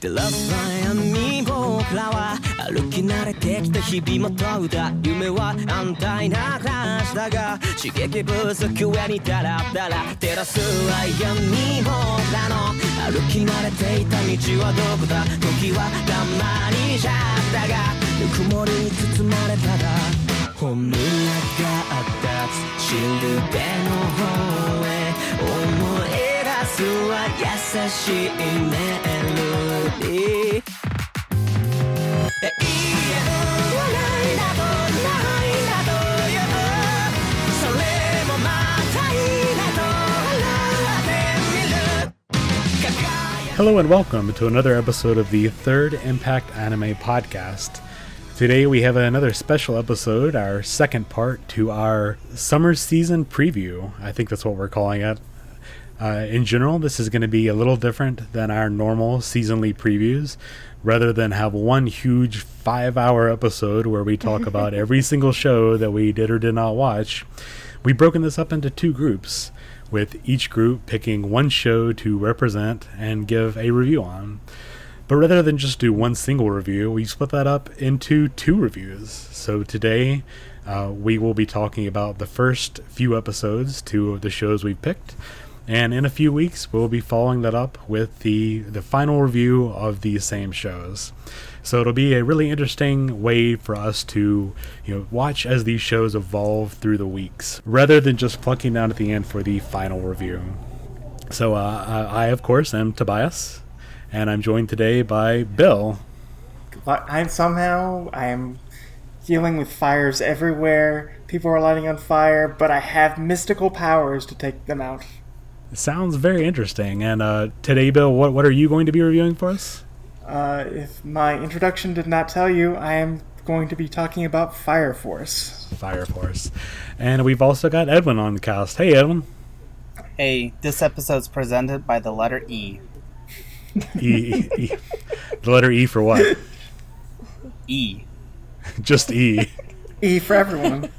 でラストライに僕らは歩き慣れてきた日々も問うた夢は安泰な暮らしだ。が刺激不足上にダラダラ照らすは闇僕らの歩き慣れていた道はどこだ。時はたまにじゃったがぬくもりに包まれたら本があったシルベの方へ思い出すは優しいメー永 Hello and welcome to another episode of the Third Impact Anime Podcast. Today we have another special episode, our second part to our summer season preview. I think that's what we're calling it. Uh, in general, this is going to be a little different than our normal seasonally previews. Rather than have one huge five hour episode where we talk about every single show that we did or did not watch, we've broken this up into two groups, with each group picking one show to represent and give a review on. But rather than just do one single review, we split that up into two reviews. So today, uh, we will be talking about the first few episodes, two of the shows we've picked, and in a few weeks, we'll be following that up with the the final review of these same shows. So it'll be a really interesting way for us to, you know, watch as these shows evolve through the weeks, rather than just plucking down at the end for the final review. So uh, I, of course, am Tobias, and I'm joined today by Bill. I'm somehow I am dealing with fires everywhere. People are lighting on fire, but I have mystical powers to take them out. Sounds very interesting. And uh, today, Bill, what what are you going to be reviewing for us? Uh, if my introduction did not tell you, I am going to be talking about Fire Force. Fire Force, and we've also got Edwin on the cast. Hey, Edwin. Hey, this episode's presented by the letter E. E, e, e. The letter E for what? E. Just E. E for everyone.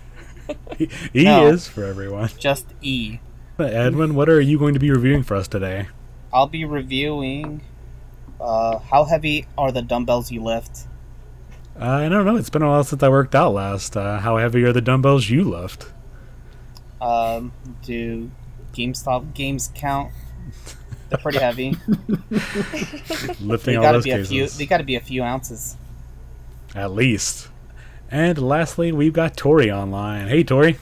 E, e No. is for everyone. Just E. Edwin, what are you going to be reviewing for us today? I'll be reviewing uh, how heavy are the dumbbells you lift. Uh, I don't know. It's been a while since I worked out last. Uh, how heavy are the dumbbells you lift? Um, do GameStop games count? They're pretty heavy. Lifting They all gotta those be a few. cases. They gotta be a few ounces. At least. And lastly, we've got Tori online. Hey, Tori.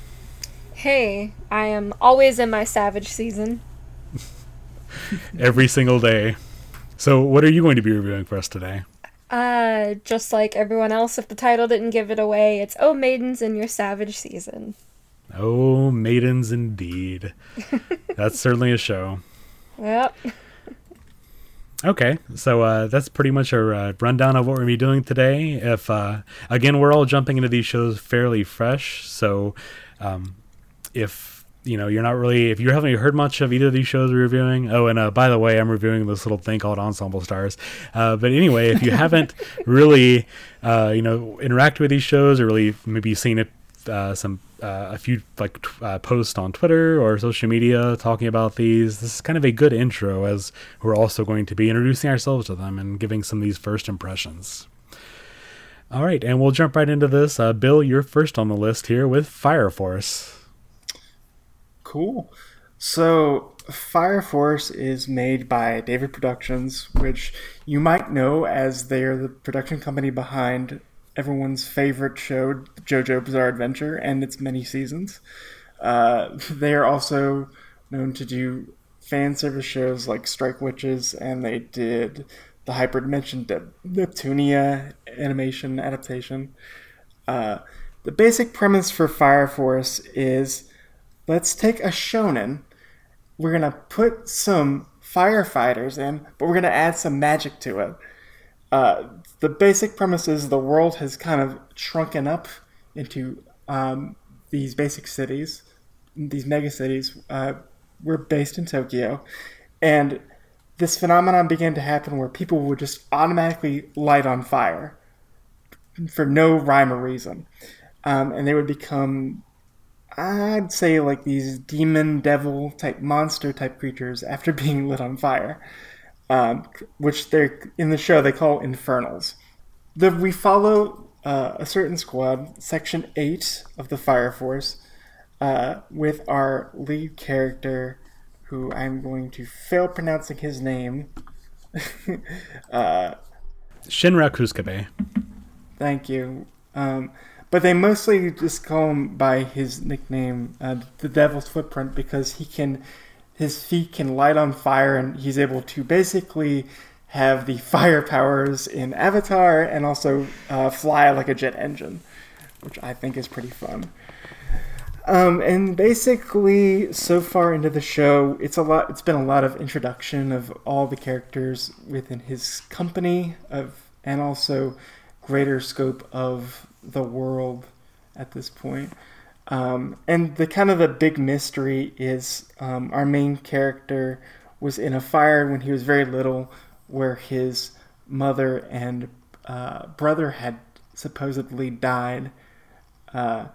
Hey, I am always in my savage season. Every single day. So, what are you going to be reviewing for us today? Uh, just like everyone else, if the title didn't give it away, it's Oh Maidens in Your Savage Season. Oh, maidens indeed. That's certainly a show. Yep. Okay, so uh, that's pretty much our uh, rundown of what we're gonna be doing today. If uh, again, we're all jumping into these shows fairly fresh, so um, if you know you're not really, if you haven't heard much of either of these shows we're reviewing. Oh, and uh, by the way, I'm reviewing this little thing called Ensemble Stars. Uh, but anyway, if you haven't really, uh, you know, interacted with these shows or really maybe seen it, uh, some uh, a few like t- uh, posts on Twitter or social media talking about these. This is kind of a good intro as we're also going to be introducing ourselves to them and giving some of these first impressions. All right, and we'll jump right into this. Uh, Bill, you're first on the list here with Fire Force. Cool. So, Fire Force is made by David Productions, which you might know as they're the production company behind everyone's favorite show, JoJo Bizarre Adventure, and its many seasons. Uh, they are also known to do fan service shows like Strike Witches, and they did the Hyperdimension De- Neptunia animation adaptation. Uh, the basic premise for Fire Force is let's take a shonen. We're gonna put some firefighters in, but we're gonna add some magic to it. Uh, the basic premise is the world has kind of shrunken up into um, these basic cities, these mega cities. Uh, we're based in Tokyo, and this phenomenon began to happen where people would just automatically light on fire for no rhyme or reason, um, and they would become I'd say like these demon devil type monster type creatures after being lit on fire. um, which they're in the show they call infernals. The, we follow uh, a certain squad, Section 8 of the Fire Force, uh, with our lead character, who I'm going to fail pronouncing his name. uh, Shinra Kusuke. Thank you. Um, but they mostly just call him by his nickname, uh, the Devil's Footprint, because he can, his feet can light on fire, and he's able to basically have the fire powers in Avatar and also uh, fly like a jet engine, which I think is pretty fun. Um, and basically, so far into the show, it's a lot. It's been a lot of introduction of all the characters within his company, of and also greater scope of the world at this point. Um, and the kind of the big mystery is um, our main character was in a fire when he was very little, where his mother and uh, brother had supposedly died. Uh,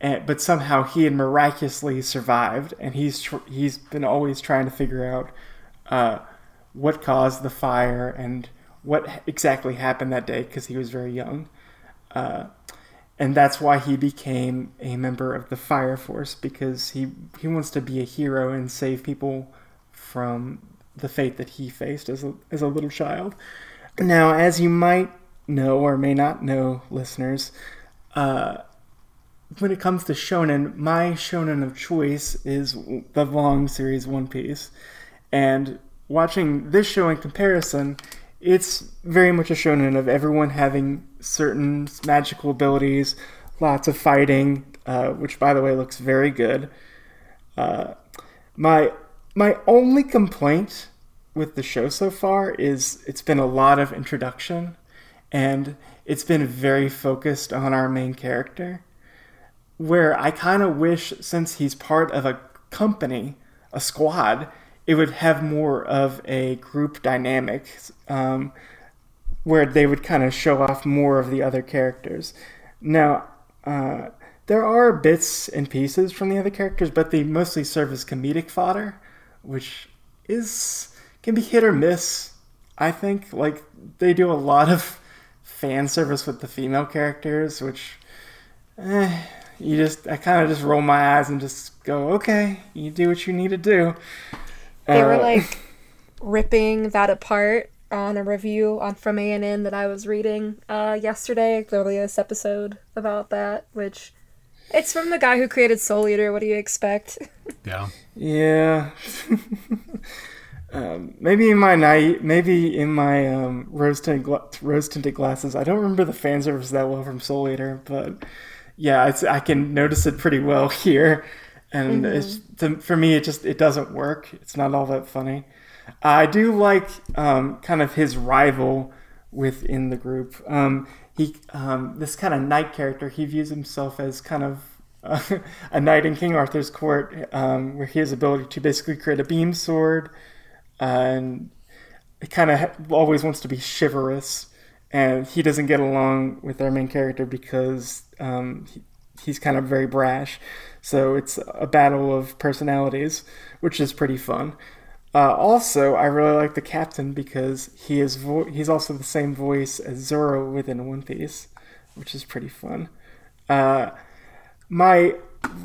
and, but somehow he had miraculously survived, and he's tr- he's been always trying to figure out uh, what caused the fire and what exactly happened that day because he was very young, uh, and that's why he became a member of the fire force because he he wants to be a hero and save people from the fate that he faced as a as a little child. Now, as you might know or may not know, listeners. Uh, when it comes to shonen, my shonen of choice is the long series One Piece. And watching this show in comparison, it's very much a shonen of everyone having certain magical abilities, lots of fighting, uh, which by the way looks very good. Uh, my my only complaint with the show so far is it's been a lot of introduction, and it's been very focused on our main character where I kind of wish, since he's part of a company, a squad, it would have more of a group dynamic um, where they would kind of show off more of the other characters. Now, uh, there are bits and pieces from the other characters, but they mostly serve as comedic fodder, which is can be hit or miss. I think like they do a lot of fan service with the female characters, which. Eh, you just I kind of just roll my eyes and just go, okay, you do what you need to do. They were Uh, like ripping that apart on a review on from ANN that I was reading uh, yesterday, the latest episode about that, which it's from the guy who created Soul Eater. What do you expect? Yeah. Yeah. um, maybe in my night, maybe in my um, rose tinted gla- rose tinted glasses. I don't remember the fan service that well from Soul Eater, but yeah, it's, I can notice it pretty well here. And it's to, for me, it just it doesn't work. It's not all that funny. I do like um, kind of his rival within the group. Um, he um, this kind of knight character. He views himself as kind of uh, a knight in King Arthur's court, um, where he has ability to basically create a beam sword, and he kind of always wants to be chivalrous. And he doesn't get along with our main character because um, he, he's kind of very brash. So it's a battle of personalities, which is pretty fun. Uh, also, I really like the captain because he is vo- he's also the same voice as Zoro within One Piece, which is pretty fun. Uh, my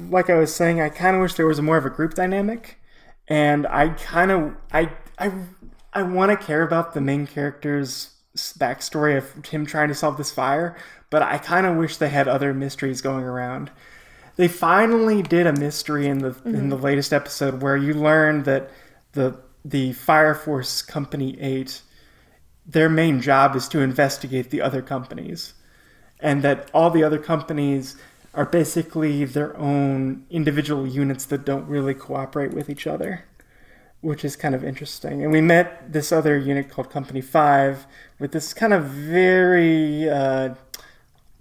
like I was saying, I kind of wish there was more of a group dynamic, and I kind of I I I want to care about the main character's backstory of him trying to solve this fire, but I kind of wish they had other mysteries going around. They finally did a mystery in the in the latest episode where you learn that the the Fire Force Company Eight, their main job is to investigate the other companies, and that all the other companies are basically their own individual units that don't really cooperate with each other, which is kind of interesting. And we met this other unit called Company Five with this kind of very uh,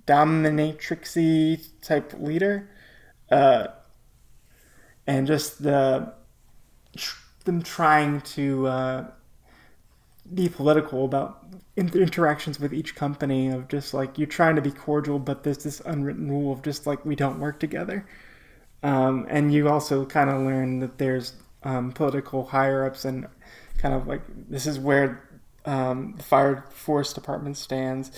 dominatrixy type leader, uh, and just the tr- them trying to uh, be political about in- interactions with each company of just like you're trying to be cordial, but there's this unwritten rule of just like we don't work together. Um, and you also kind of learn that there's um, political higher ups and kind of like this is where um, the fire force department stands.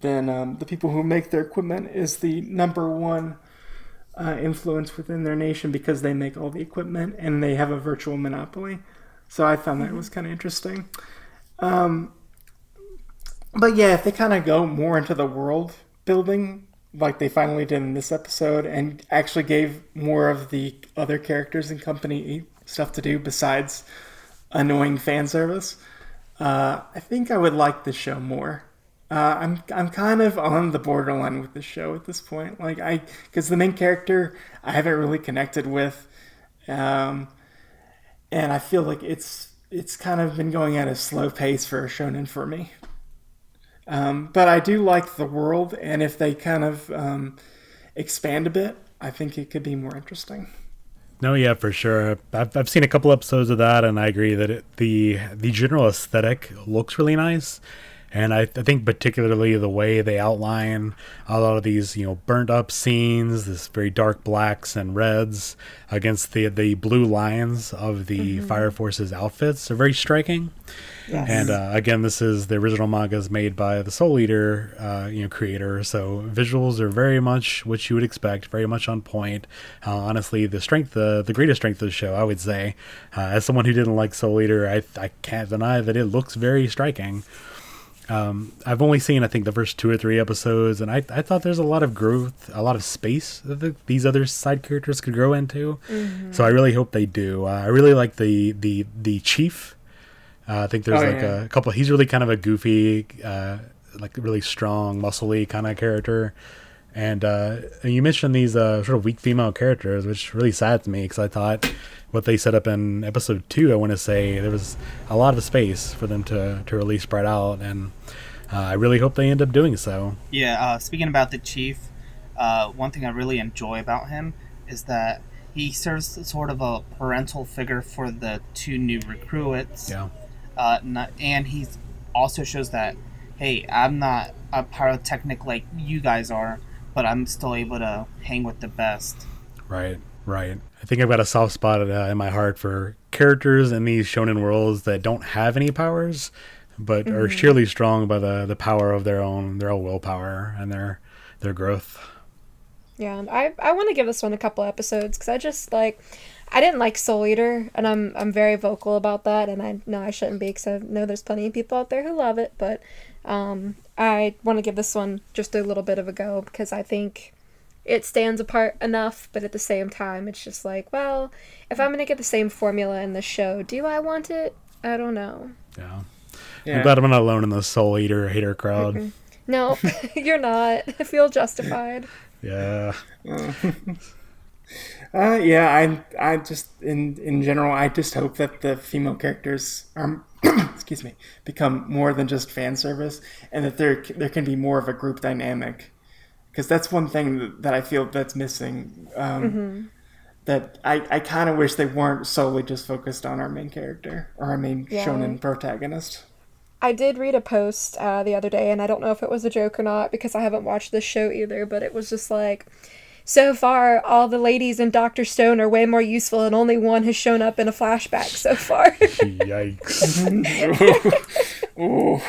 Then um, the people who make their equipment is the number one uh, influence within their nation because they make all the equipment and they have a virtual monopoly. So I found that was kind of interesting. Um, but yeah, if they kind of go more into the world building, like they finally did in this episode, and actually gave more of the other characters and company stuff to do besides annoying fan service, uh, I think I would like the show more. Uh, I'm I'm kind of on the borderline with the show at this point. Like I, because the main character I haven't really connected with, um, and I feel like it's it's kind of been going at a slow pace for a shonen for me. Um, but I do like the world, and if they kind of um, expand a bit, I think it could be more interesting. No, yeah, for sure. I've, I've seen a couple episodes of that, and I agree that it, the the general aesthetic looks really nice. And I, I, think particularly the way they outline a lot of these, you know, burnt up scenes, this very dark blacks and reds against the the blue lines of the mm-hmm. Fire Force's outfits are very striking. Yes. And uh, again, this is the original manga is made by the Soul Eater, uh, you know, creator. So visuals are very much what you would expect, very much on point. Uh, honestly, the strength, the the greatest strength of the show, I would say, uh, as someone who didn't like Soul Eater, I I can't deny that it looks very striking. Um, I've only seen, I think, the first two or three episodes, and I, I thought there's a lot of growth, a lot of space that the, these other side characters could grow into. Mm-hmm. So I really hope they do. Uh, I really like the the the chief. Uh, I think there's oh, like yeah. a couple. He's really kind of a goofy, uh, like really strong, muscly kind of character. And uh, you mentioned these uh, sort of weak female characters, which really sad to me because I thought what they set up in episode two, I want to say there was a lot of space for them to, to really spread out, and uh, I really hope they end up doing so. Yeah, uh, speaking about the chief, uh, one thing I really enjoy about him is that he serves sort of a parental figure for the two new recruits. Yeah. Uh, not, and he also shows that, hey, I'm not a pyrotechnic like you guys are, but I'm still able to hang with the best. Right, right. I think I've got a soft spot uh, in my heart for characters in these shonen worlds that don't have any powers, but mm-hmm. are sheerly strong by the, the power of their own their own willpower and their their growth. Yeah, I I want to give this one a couple episodes because I just like I didn't like Soul Eater, and I'm I'm very vocal about that, and I know I shouldn't be because I know there's plenty of people out there who love it, but um, I want to give this one just a little bit of a go because I think it stands apart enough, but at the same time, it's just like, well, if I'm gonna get the same formula in the show, do I want it? I don't know. Yeah. yeah. I'm glad I'm not alone in the soul eater hater crowd. Mm-mm. No, you're not. I feel justified. Yeah. Uh, yeah, I, I just in in general, I just hope that the female characters are, excuse me, become more than just fan service, and that there there can be more of a group dynamic because that's one thing that I feel that's missing. Um, mm-hmm. That I, I kind of wish they weren't solely just focused on our main character or our main yeah. shonen protagonist. I did read a post uh, the other day, and I don't know if it was a joke or not because I haven't watched this show either, but it was just like, so far, all the ladies in Doctor Stone are way more useful, and only one has shown up in a flashback so far. Yikes. ooh.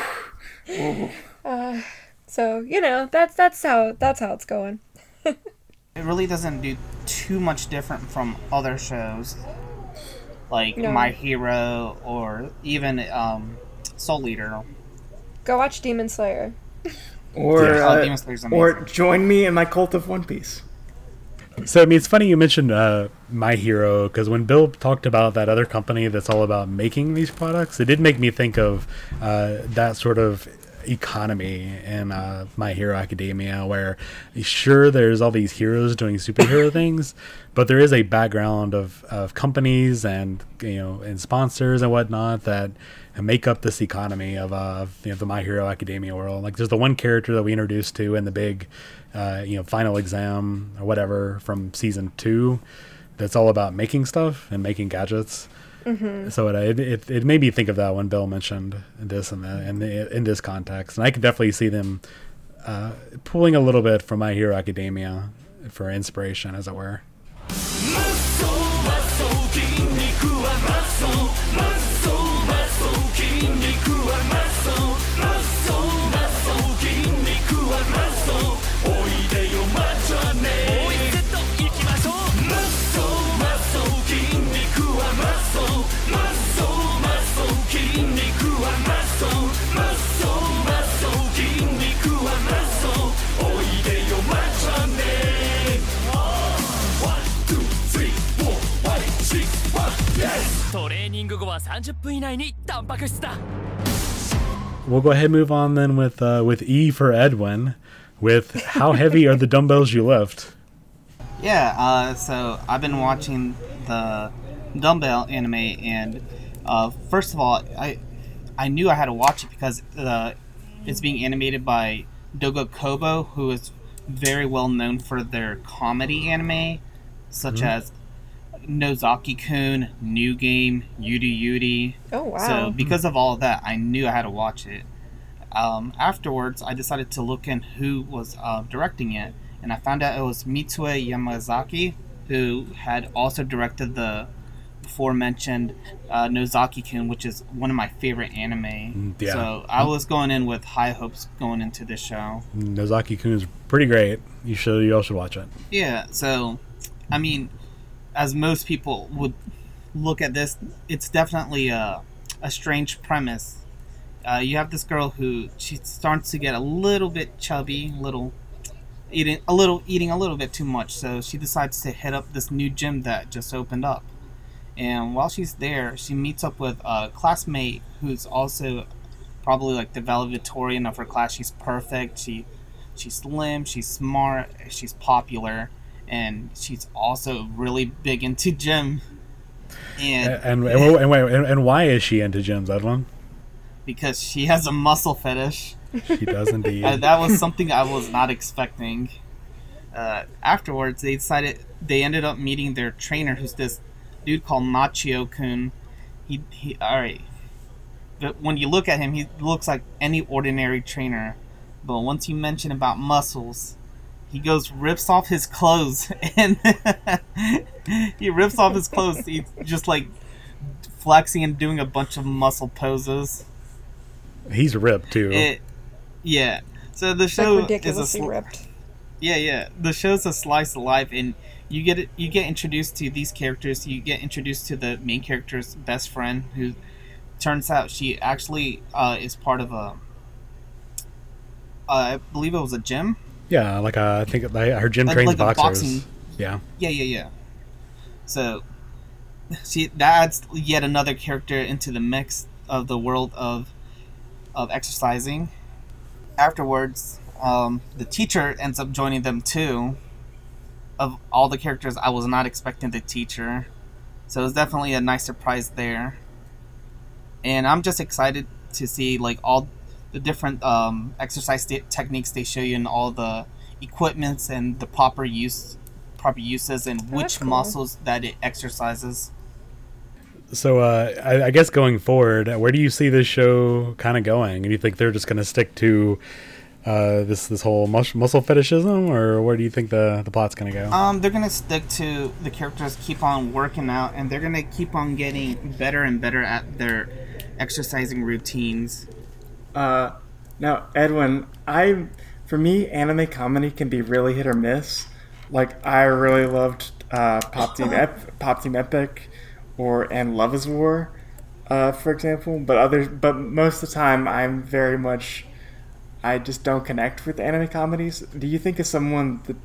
Ooh. Uh, so you know that's that's how that's how it's going. it really doesn't do too much different from other shows, like no. My Hero or even um, Soul Eater. Go watch Demon Slayer. Or yeah. uh, oh, or join me in my cult of One Piece. So I mean, it's funny you mentioned uh, My Hero because when Bill talked about that other company that's all about making these products, it did make me think of uh, that sort of economy in uh, My Hero Academia, where sure there's all these heroes doing superhero things, but there is a background of, of companies and you know and sponsors and whatnot that make up this economy of uh, you know, the My Hero Academia world. Like there's the one character that we introduced to in the big uh, you know final exam or whatever from season two that's all about making stuff and making gadgets Mm-hmm. So it, it, it made me think of that when Bill mentioned this in, the, in, the, in this context, and I could definitely see them uh, pulling a little bit from My Hero Academia for inspiration, as it were. We'll go ahead and move on then with uh, with E for Edwin, with how heavy are the dumbbells you lift? Yeah, uh, so I've been watching the dumbbell anime, and uh, first of all, I I knew I had to watch it because uh, it's being animated by Doga Kobo, who is very well known for their comedy anime, such mm-hmm. as Nozaki Kun, New Game, YuruYuri. Oh wow. So because of all of that, I knew I had to watch it. Um, afterwards, I decided to look in who was uh, directing it, and I found out it was Mitsue Yamazaki, who had also directed the aforementioned uh, Nozaki-kun, which is one of my favorite anime. yeah. So I was going in with high hopes going into this show. Nozaki Kun is pretty great. You should you all should watch it. Yeah, so I mean, as most people would look at this, it's definitely a, a strange premise. Uh, you have this girl who she starts to get a little bit chubby, little eating a little eating a little bit too much, so she decides to hit up this new gym that just opened up. And while she's there, she meets up with a classmate who's also probably like the valedictorian of her class. She's perfect. She she's slim, she's smart, she's popular, and she's also really big into gym. And And and, and, and, and why is she into gyms, Edwin? because she has a muscle fetish, She does indeed. uh, that was something I was not expecting. Uh, afterwards, they decided they ended up meeting their trainer, who's this dude called Machio Kun. He he. All right, but when you look at him, he looks like any ordinary trainer. But once you mention about muscles, he goes rips off his clothes and he rips off his clothes. He's just like flexing and doing a bunch of muscle poses. He's ripped too. It, yeah. So the like show is a ridiculously sl- ripped. yeah, yeah. The show's a slice of life, and you get you get introduced to these characters. You get introduced to the main character's best friend, who turns out she actually uh, is part of a. Uh, I believe it was a gym. Yeah, like uh, I think like, her gym Like- trains like boxers. boxing- Yeah. Yeah, yeah, yeah. So, see, that adds yet another character into the mix of the world of of exercising. Afterwards, um, the teacher ends up joining them too. Of all the characters, I was not expecting the teacher, so it was definitely a nice surprise there. And I'm just excited to see like all the different um, exercise t- techniques they show you and all the equipments and the proper use proper uses and that's which cool. muscles that it exercises. So uh, I, I guess going forward, where do you see this show kind of going? Do you think they're just going to stick to uh, this this whole mus- muscle fetishism, or where do you think the the plot's going to go? Um, they're gonna stick to the characters, keep on working out, and they're gonna keep on getting better and better at their exercising routines. Uh, now, Edwin, I for me, anime comedy can be really hit or miss. Like I really loved uh, Pop Team Ep- Pop Team Epic, or and Love Is War, uh, for example. But others, but most of the time, I'm very much. I just don't connect with anime comedies. Do you think as someone that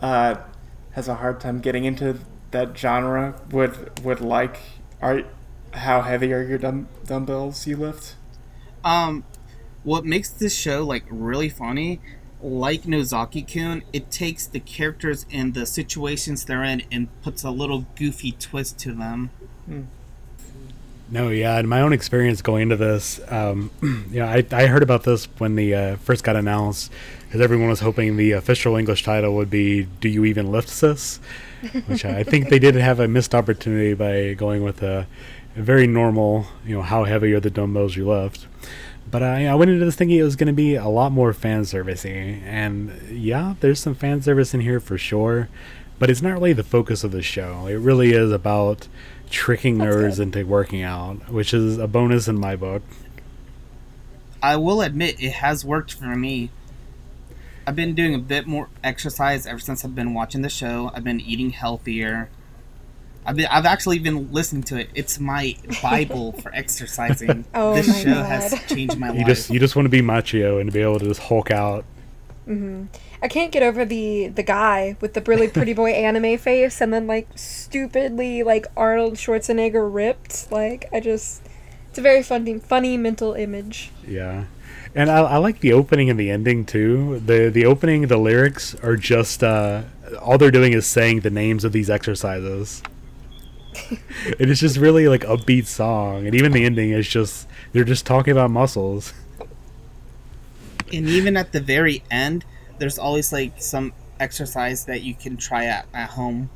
uh, has a hard time getting into that genre would would like are how heavy are your dumb- dumbbells you lift? Um, what makes this show like really funny, like Nozaki Kun, it takes the characters and the situations they're in and puts a little goofy twist to them. No, yeah, in my own experience going into this, um, you know, I, I heard about this when the uh, first got announced because everyone was hoping the official English title would be "Do you even lift sis?" Which I think they did have a missed opportunity by going with a, a very normal, you know, how heavy are the dumbbells you lift. But I, I went into this thinking it was going to be a lot more fan servicey, and yeah, there's some fan service in here for sure, but it's not really the focus of the show. It really is about tricking That's nerds good. into working out, which is a bonus in my book. I will admit it has worked for me. I've been doing a bit more exercise ever since I've been watching the show. I've been eating healthier. I've been I've actually been listening to it. It's my bible for exercising. Oh this my show God. has changed my You life. just you just want to be macho and to be able to just hulk out I can't get over the the guy with the really pretty boy anime face and then like stupidly like Arnold Schwarzenegger ripped. Like I just it's a very funny funny mental image. Yeah. And I, I like the opening and the ending too. The the opening, the lyrics are just uh, all they're doing is saying the names of these exercises. And it's just really like upbeat song, and even the ending is just they're just talking about muscles. And even at the very end, there's always like some exercise that you can try at, at home.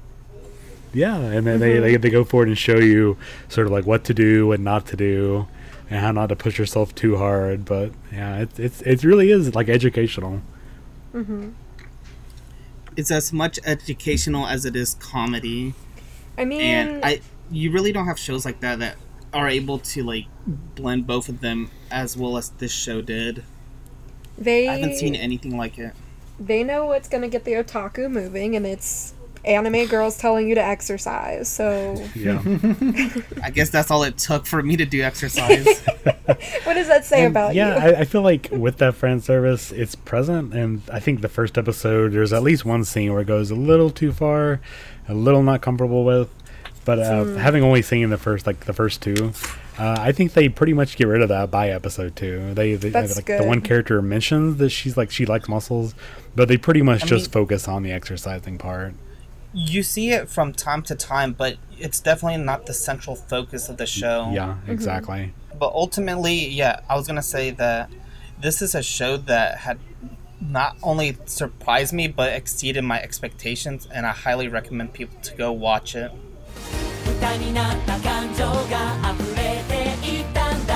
Yeah, and then they, they they go forward and show you sort of like what to do and not to do, and how not to push yourself too hard. But yeah, it's it's it really is like educational. Mhm. It's as much educational as it is comedy. I mean, and I you really don't have shows like that that are able to like blend both of them as well as this show did. they I haven't seen anything like it. they know what's gonna get the otaku moving, and it's anime girls telling you to exercise. So Yeah. I guess that's all it took for me to do exercise. what does that say And, about yeah, you? I, I feel like with that fan service, it's present, and I think the first episode there's at least one scene where it goes a little too far, a little not comfortable with. But uh, Hmm. having only seen the first like the first two, uh, I think they pretty much get rid of that by episode two. They, they like the one character mentions that she's like she likes muscles, but they pretty much I just mean- focus on the exercising part. you see it from time to time, but it's definitely not the central focus of the show. Yeah, exactly. But ultimately, yeah, I was gonna say that this is a show that had not only surprised me but exceeded my expectations, and I highly recommend people to go watch it. 歌になった感情が溢れていったんだ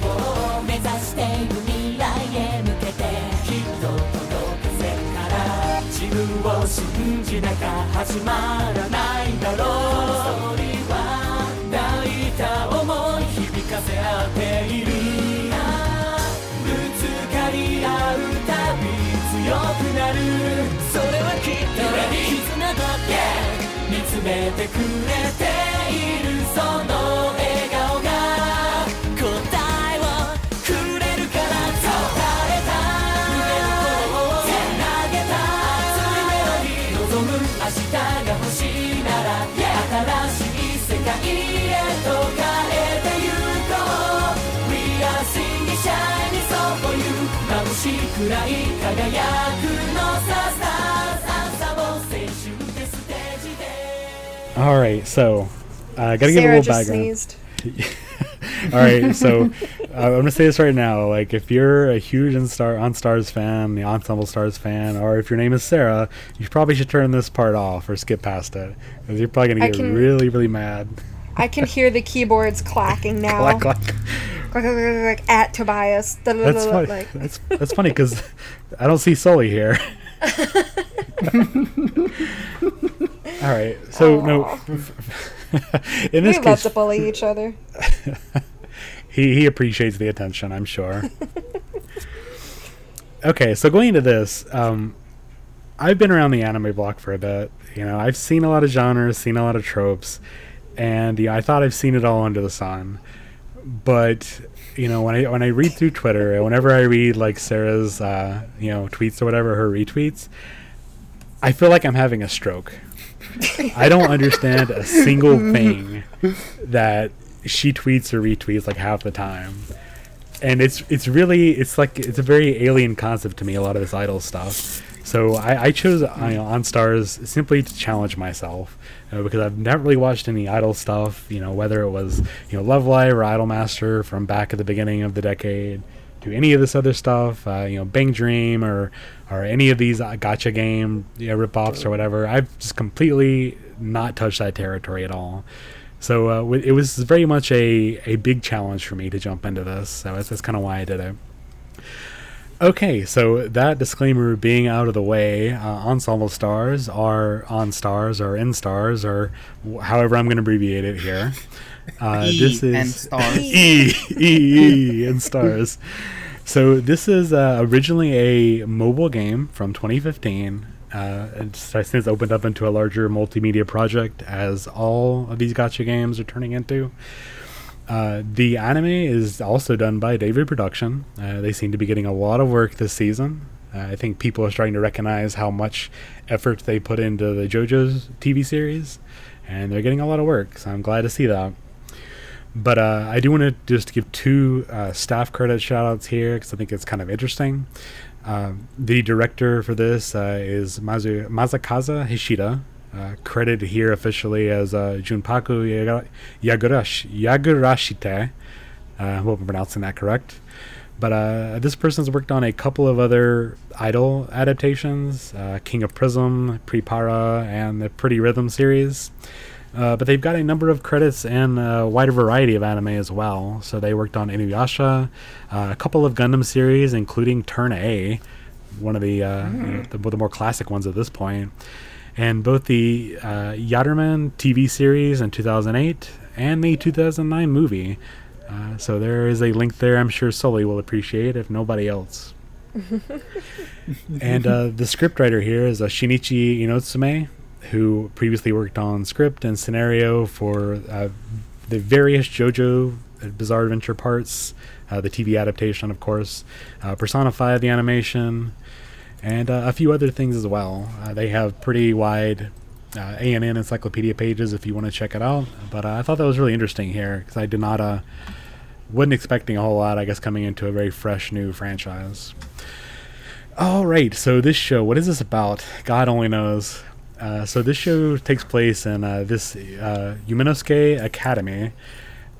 もう目指している未来へ向けてきっと届かせるから自分を信じなきゃ始まらないだろう めてくれているその笑顔が答えをくれるから伝えた。胸の声をつなげた熱いメロディー望む明日が欲しいなら新しい世界へと変えてゆこう We are singing shining so for you 眩しくらい All right, so uh, gotta give a little background. sneezed. All right, so uh, I'm gonna say this right now. Like, if you're a huge on Star on Stars fan, the Ensemble Stars fan, or if your name is Sarah, you probably should turn this part off or skip past it because you're probably gonna get can- really, really mad. I can hear the keyboards clacking now. Clack, clack. Clack, clack, clack, clack, clack, at Tobias. That's funny. Like, That's that's funny because I don't see Sully here. All right, so no. In we this love case, to bully each other. he he appreciates the attention, I'm sure. okay, so going into this, um, I've been around the anime block for a bit. You know, I've seen a lot of genres, seen a lot of tropes, and yeah, I thought I've seen it all under the sun. But you know, when I when I read through Twitter, and whenever I read like Sarah's uh, you know tweets or whatever, her retweets, I feel like I'm having a stroke. I don't understand a single thing that she tweets or retweets like half the time. And it's it's really it's like it's a very alien concept to me. A lot of this idol stuff. So I, I chose you know, on stars simply to challenge myself uh, because I've never really watched any idol stuff. You know whether it was you know Love Live or Idolmaster from back at the beginning of the decade to any of this other stuff. Uh, you know Bang Dream or or any of these uh, gacha game know, rip-offs or whatever. I've just completely not touched that territory at all. So uh, it was very much a, a big challenge for me to jump into this. So that's, that's kind of why I did it. Okay, so that disclaimer being out of the way, uh, Ensemble Stars are on stars or in stars or wh- however I'm going to abbreviate it here. Uh, E this is and stars. E E E and stars. So this is uh, originally a mobile game from 2015. Uh, it's since opened up into a larger multimedia project, as all of these gacha games are turning into. Uh, the anime is also done by David Production. Uh, they seem to be getting a lot of work this season. Uh, I think people are starting to recognize how much effort they put into the JoJo's TV series, and they're getting a lot of work. So I'm glad to see that. But uh, I do want to just give two uh, staff credit shout outs here because I think it's kind of interesting. Um, the director for this uh, is Mazu- Masakazu Hishida, uh, credited here officially as uh, Junpaku Yagurash- Yagurashite. Uh, I hope I'm pronouncing that correct. But uh, this person's worked on a couple of other Idol adaptations uh, King of Prism, PriPara, and the Pretty Rhythm series. Uh, but they've got a number of credits and a wider variety of anime as well. So they worked on Inuyasha, uh, a couple of Gundam series, including Turn A, one of the, uh, you know, the, the more classic ones at this point, and both the uh, Yatterman TV series in 2008 and the 2009 movie. Uh, so there is a link there. I'm sure Sully will appreciate if nobody else. and uh, the scriptwriter here is uh, Shinichi Inotsume, who previously worked on script and scenario for uh, the various JoJo uh, Bizarre Adventure parts, uh, the TV adaptation, of course, uh, Persona 5, the animation, and uh, a few other things as well. Uh, they have pretty wide uh, ANN encyclopedia pages if you want to check it out. But I thought that was really interesting here because I did not, wasn't expecting a whole lot, I guess, coming into a very fresh new franchise. All right, so this show, what is this about? God only knows. Uh, so this show takes place in uh, this uh, Academy.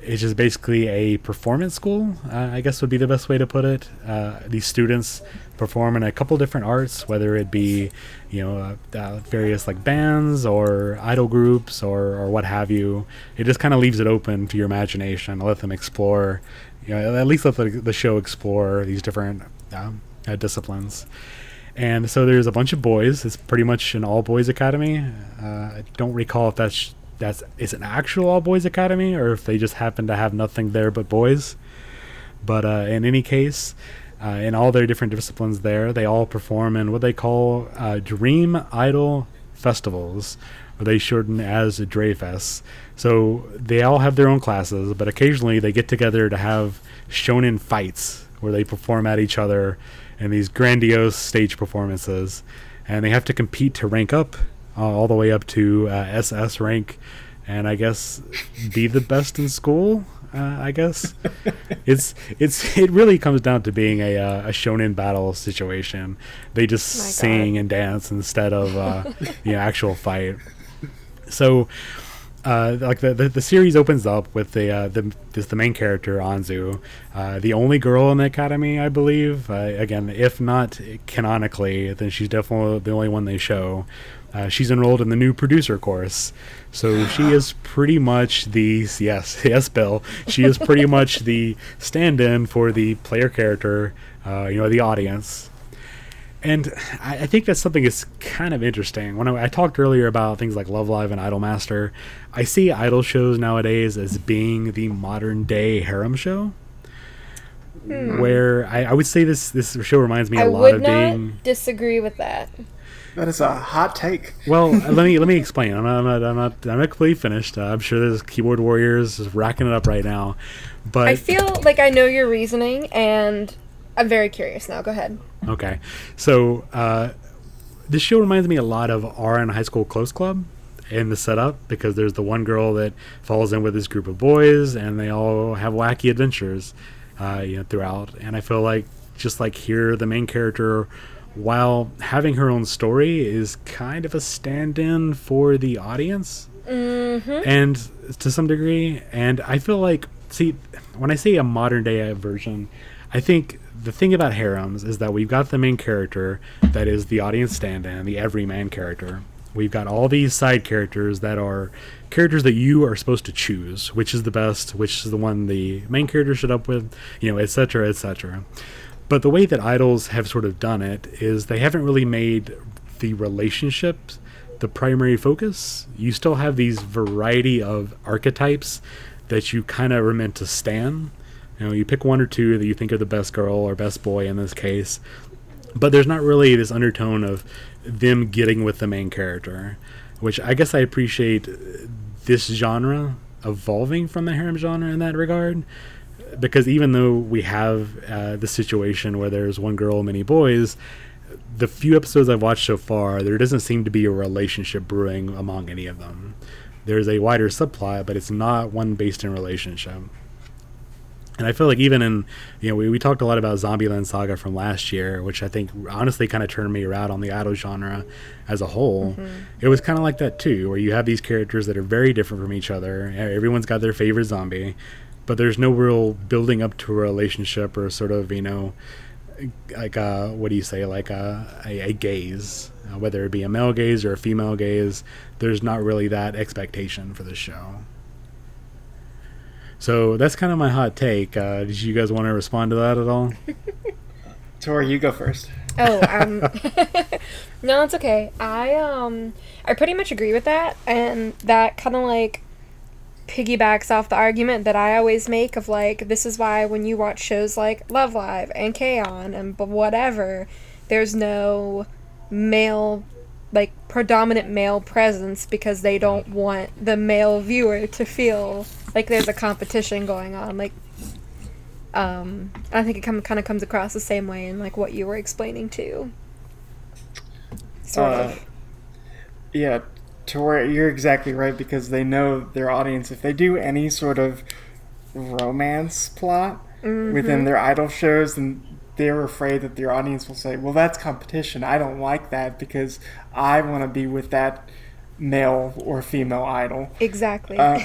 It's just basically a performance school, uh, I guess would be the best way to put it. Uh, these students perform in a couple different arts, whether it be, you know, various like bands or idol groups or, or what have you. It just kind of leaves it open to your imagination. Let them explore, you know, at least let the, the show explore these different um, disciplines. And so there's a bunch of boys. It's pretty much an all boys academy. Uh, I don't recall if that's that's is an actual all boys academy or if they just happen to have nothing there but boys. But uh, in any case, uh, in all their different disciplines, there they all perform in what they call uh, Dream Idol festivals, or they shorten as DreamFes. So they all have their own classes, but occasionally they get together to have shonen fights where they perform at each other in these grandiose stage performances, and they have to compete to rank up uh, all the way up to uh, SS rank, and I guess be the best in school. Uh, I guess it's it's it really comes down to being a uh, a shonen battle situation. They just My God. sing and dance instead of uh, the actual fight. So uh, like the, the the series opens up with the uh, the this the main character Anzu, uh, the only girl in the academy, I believe. Uh, again, if not canonically, then she's definitely the only one they show. Uh, she's enrolled in the new producer course, so she is pretty much the yes yes Bill. She is pretty much the stand-in for the player character, uh, you know, the audience. And I, I think that's something that's kind of interesting. When I, I talked earlier about things like Love Live and Idolmaster, I see idol shows nowadays as being the modern day harem show. Where I, I would say this this show reminds me a Hmm. I lot would of not being disagree with that. That is a hot take. well. let me let me explain. I'm not I'm not I'm not, I'm not completely finished. Uh, I'm sure there's keyboard warriors just racking it up right now, but I feel like I know your reasoning, and I'm very curious now. Go ahead. Okay, so uh, this show reminds me a lot of Ouran High School Host Club in the setup because there's the one girl that falls in with this group of boys, and they all have wacky adventures, uh, you know, throughout. And I feel like just like here, the main character, while having her own story, is kind of a stand-in for the audience and to some degree. And I feel like, see, when I say a modern day version, I think the thing about harems is that we've got the main character that is the audience stand-in, the everyman character. We've got all these side characters that are characters that you are supposed to choose, which is the best, which is the one the main character should up with, you know, etc., etc. But the way that idols have sort of done it is they haven't really made the relationships the primary focus. You still have these variety of archetypes that you kind of are meant to stand. You know, you pick one or two that you think are the best girl or best boy in this case, but there's not really this undertone of them getting with the main character, which I guess I appreciate this genre evolving from the harem genre in that regard because even though we have uh, the situation where there's one girl, many boys, the few episodes I've watched so far, there doesn't seem to be a relationship brewing among any of them. There's a wider subplot, but it's not one based in relationship. And I feel like even in, you know, we, we talked a lot about Zombieland Saga from last year, which I think honestly kind of turned me around on the idol genre as a whole. It was kind of like that too, where you have these characters that are very different from each other. Everyone's got their favorite zombie, but there's no real building up to a relationship or sort of, you know, like a, what do you say, like a, a, a gaze, uh, whether it be a male gaze or a female gaze. There's not really that expectation for the show. So that's kind of my hot take. Uh, did you guys want to respond to that at all? Tori, you go first. Oh, um, no, it's okay. I um, I pretty much agree with that, and that kind of like piggybacks off the argument that I always make of like this is why when you watch shows like Love Live and K-On! and whatever, there's no male like predominant male presence because they don't want the male viewer to feel like there's a competition going on. Like um i think it come, kind of comes across the same way in like what you were explaining too. Sort Uh, of. Yeah, Tori, you're exactly right because they know their audience. If they do any sort of romance plot within their idol shows, then they're afraid that their audience will say, "Well, that's competition. I don't like that because I want to be with that male or female idol." exactly Uh,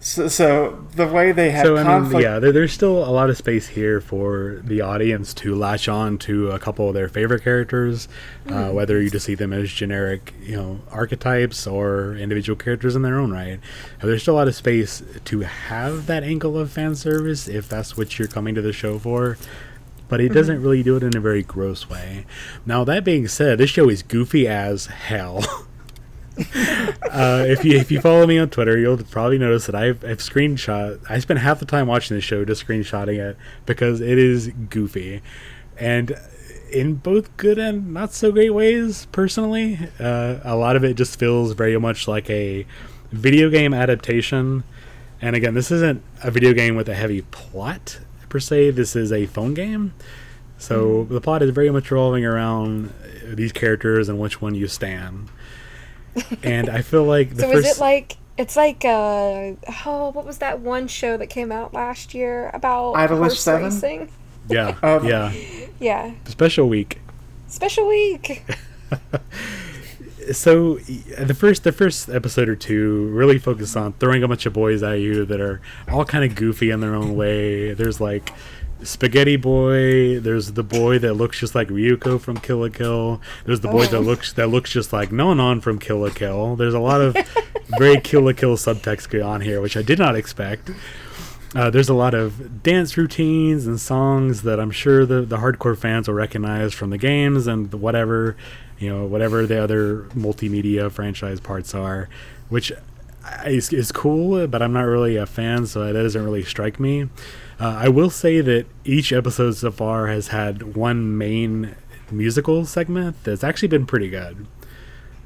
so, so the way they have so I mean, conflict, yeah, there, there's still a lot of space here for the audience to latch on to a couple of their favorite characters, uh, whether you just see them as generic, you know, archetypes or individual characters in their own right. Uh, there's still a lot of space to have that angle of fan service if that's what you're coming to the show for. But it doesn't really do it in a very gross way. Now that being said, this show is goofy as hell. uh, if you if you follow me on Twitter, you'll probably notice that I've, I've screenshot. I spent half the time watching the show just screenshotting it because it is goofy, and in both good and not so great ways. Personally, uh, a lot of it just feels very much like a video game adaptation. And again, this isn't a video game with a heavy plot per se. This is a phone game. So the plot is very much revolving around these characters and which one you stand. And I feel like the so first is it like it's like uh oh what was that one show that came out last year about Idolish horse 7? racing yeah Um, yeah yeah special week. special week so the first the first episode or two really focus on throwing a bunch of boys at you that are all kind of goofy in their own way. There's like Spaghetti Boy. There's the boy that looks just like Ryuko from Kill la Kill. There's the boy that Oh. looks that looks just like Nonon from Kill la Kill. There's a lot of very Kill la Kill subtext going on here, which I did not expect. Uh, there's a lot of dance routines and songs that I'm sure the, the hardcore fans will recognize from the games and the whatever, you know, whatever the other multimedia franchise parts are, which is, is cool, but I'm not really a fan, so that doesn't really strike me. Uh, I will say that each episode so far has had one main musical segment that's actually been pretty good.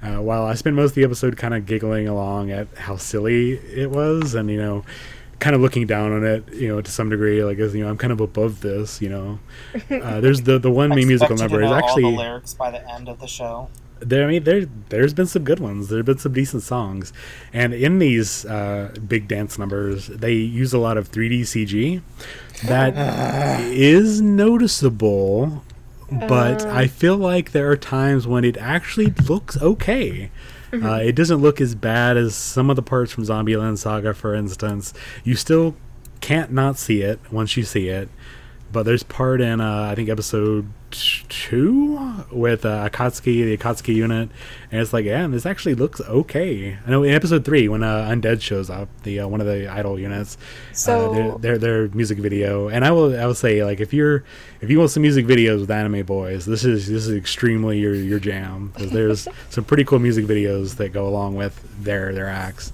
Uh, while I spent most of the episode kind of giggling along at how silly it was, and you know, kind of looking down on it, you know, to some degree, like as you know, I'm kind of above this, you know. Uh, there's the the one I main musical number to is know all actually the lyrics by the end of the show. there. I mean, there there's been some good ones. There have been some decent songs, and in these uh, big dance numbers, they use a lot of 3D CG that is noticeable. But I feel like there are times when it actually looks okay. Uh, it doesn't look as bad as some of the parts from Zombieland Saga, for instance. You still can't not see it once you see it. But there's part in uh, I think episode two with uh, Akatsuki, the Akatsuki unit, and it's like, yeah, this actually looks okay. I know in episode three when uh, Undead shows up, the uh, one of the idol units, So- uh, their, their their music video, and I will I will say like if you're if you want some music videos with anime boys, this is this is extremely your your jam because there's some pretty cool music videos that go along with their their acts.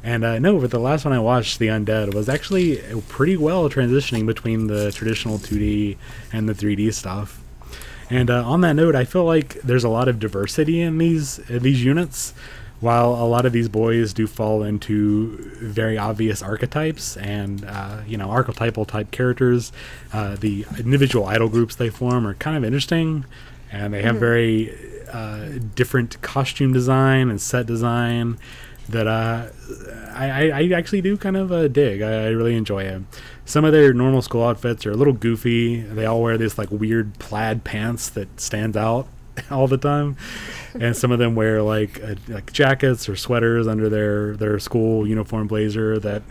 And uh, no, but the last one I watched, The Undead, was actually pretty well transitioning between the traditional 2D and the 3D stuff. And uh, on that note, I feel like there's a lot of diversity in these in these units. While a lot of these boys do fall into very obvious archetypes and uh, you know archetypal type characters, uh, the individual idol groups they form are kind of interesting. and they have very uh, different costume design and set design that uh, I, I, I actually do kind of uh, dig. I, I really enjoy it. Some of their normal school outfits are a little goofy. They all wear this like weird plaid pants that stands out all the time, and some of them wear like uh, like jackets or sweaters under their their school uniform blazer that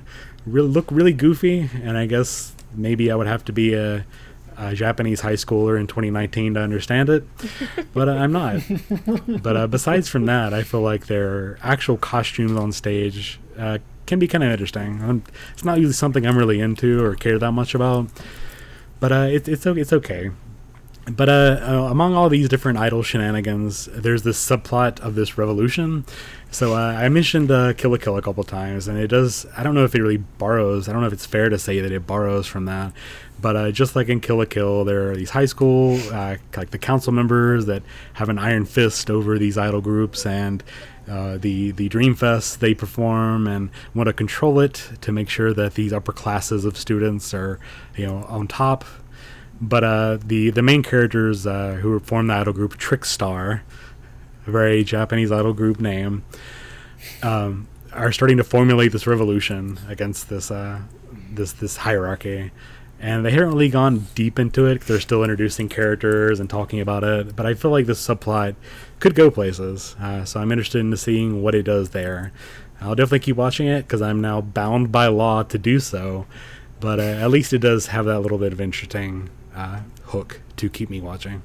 really look really goofy. And I guess maybe I would have to be a, a Japanese high schooler in 2019 to understand it, but uh, I'm not. but uh, besides from that, I feel like their actual costumes on stage uh, can be kind of interesting. Um, it's not usually something I'm really into or care that much about, but uh, it, it's it's okay. But uh, uh, among all these different idol shenanigans, there's this subplot of this revolution. So uh, I mentioned uh, Kill la Kill a couple times, and it does. I don't know if it really borrows. I don't know if it's fair to say that it borrows from that. But uh, just like in Kill la Kill, there are these high school, uh, like the council members that have an iron fist over these idol groups, and uh, the the DreamFes they perform and want to control it to make sure that these upper classes of students are, you know, on top but uh, the the main characters uh, who form the idol group Trickstar, a very Japanese idol group name, um, are starting to formulate this revolution against this uh, this this hierarchy, and they haven't really gone deep into it. They're still introducing characters and talking about it, but I feel like this subplot could go places. Uh, so I'm interested in seeing what it does there. I'll definitely keep watching it because I'm now bound by law to do so. But uh, at least it does have that little bit of interesting uh, hook to keep me watching.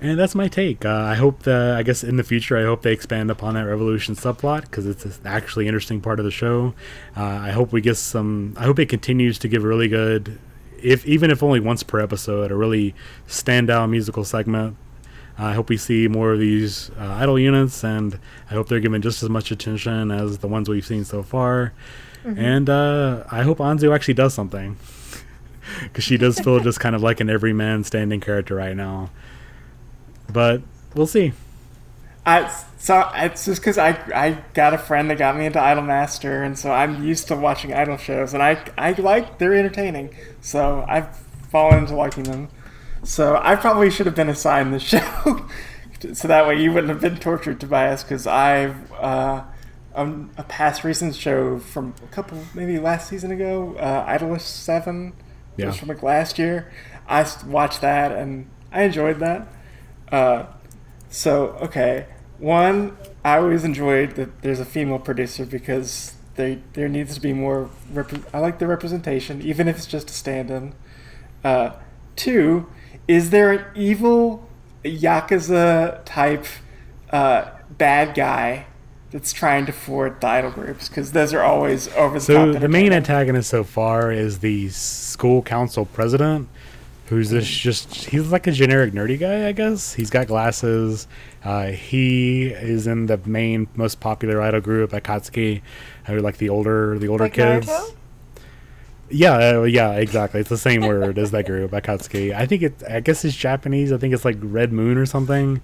And that's my take. Uh, I hope that I guess in the future, I hope they expand upon that revolution subplot because it's an actually interesting part of the show. Uh, I hope we get some. I hope it continues to give really good, if even if only once per episode, a really standout musical segment. I hope we see more of these uh, idol units, and I hope they're given just as much attention as the ones we've seen so far. And uh, I hope Anzu actually does something because she does feel just kind of like an everyman standing character right now. But we'll see. I so it's just because I I got a friend that got me into Idolmaster, and so I'm used to watching idol shows, and I I like they're entertaining, so I've fallen into liking them. So I probably should have been assigned the show, so that way you wouldn't have been tortured, Tobias, because I've uh, um, a past recent show from a couple maybe last season ago, uh, Idolish Seven, Yeah. was from like last year. I watched that and I enjoyed that. Uh, so okay, one I always enjoyed that there's a female producer because they there needs to be more. Rep- I like the representation, even if it's just a stand-in. Uh, two, is there an evil yakuza type uh, bad guy that's trying to thwart the idol groups? Because those are always over the So top. the main antagonist so far is the school council president, who's this just he's like a generic nerdy guy, I guess. He's got glasses. Uh, he is in the main most popular idol group, Akatsuki, who are like the older the older Like kids. Naruto? Yeah, uh, yeah, exactly. It's the same word as that group, Akatsuki. I think it. I guess it's Japanese. I think it's like Red Moon or something,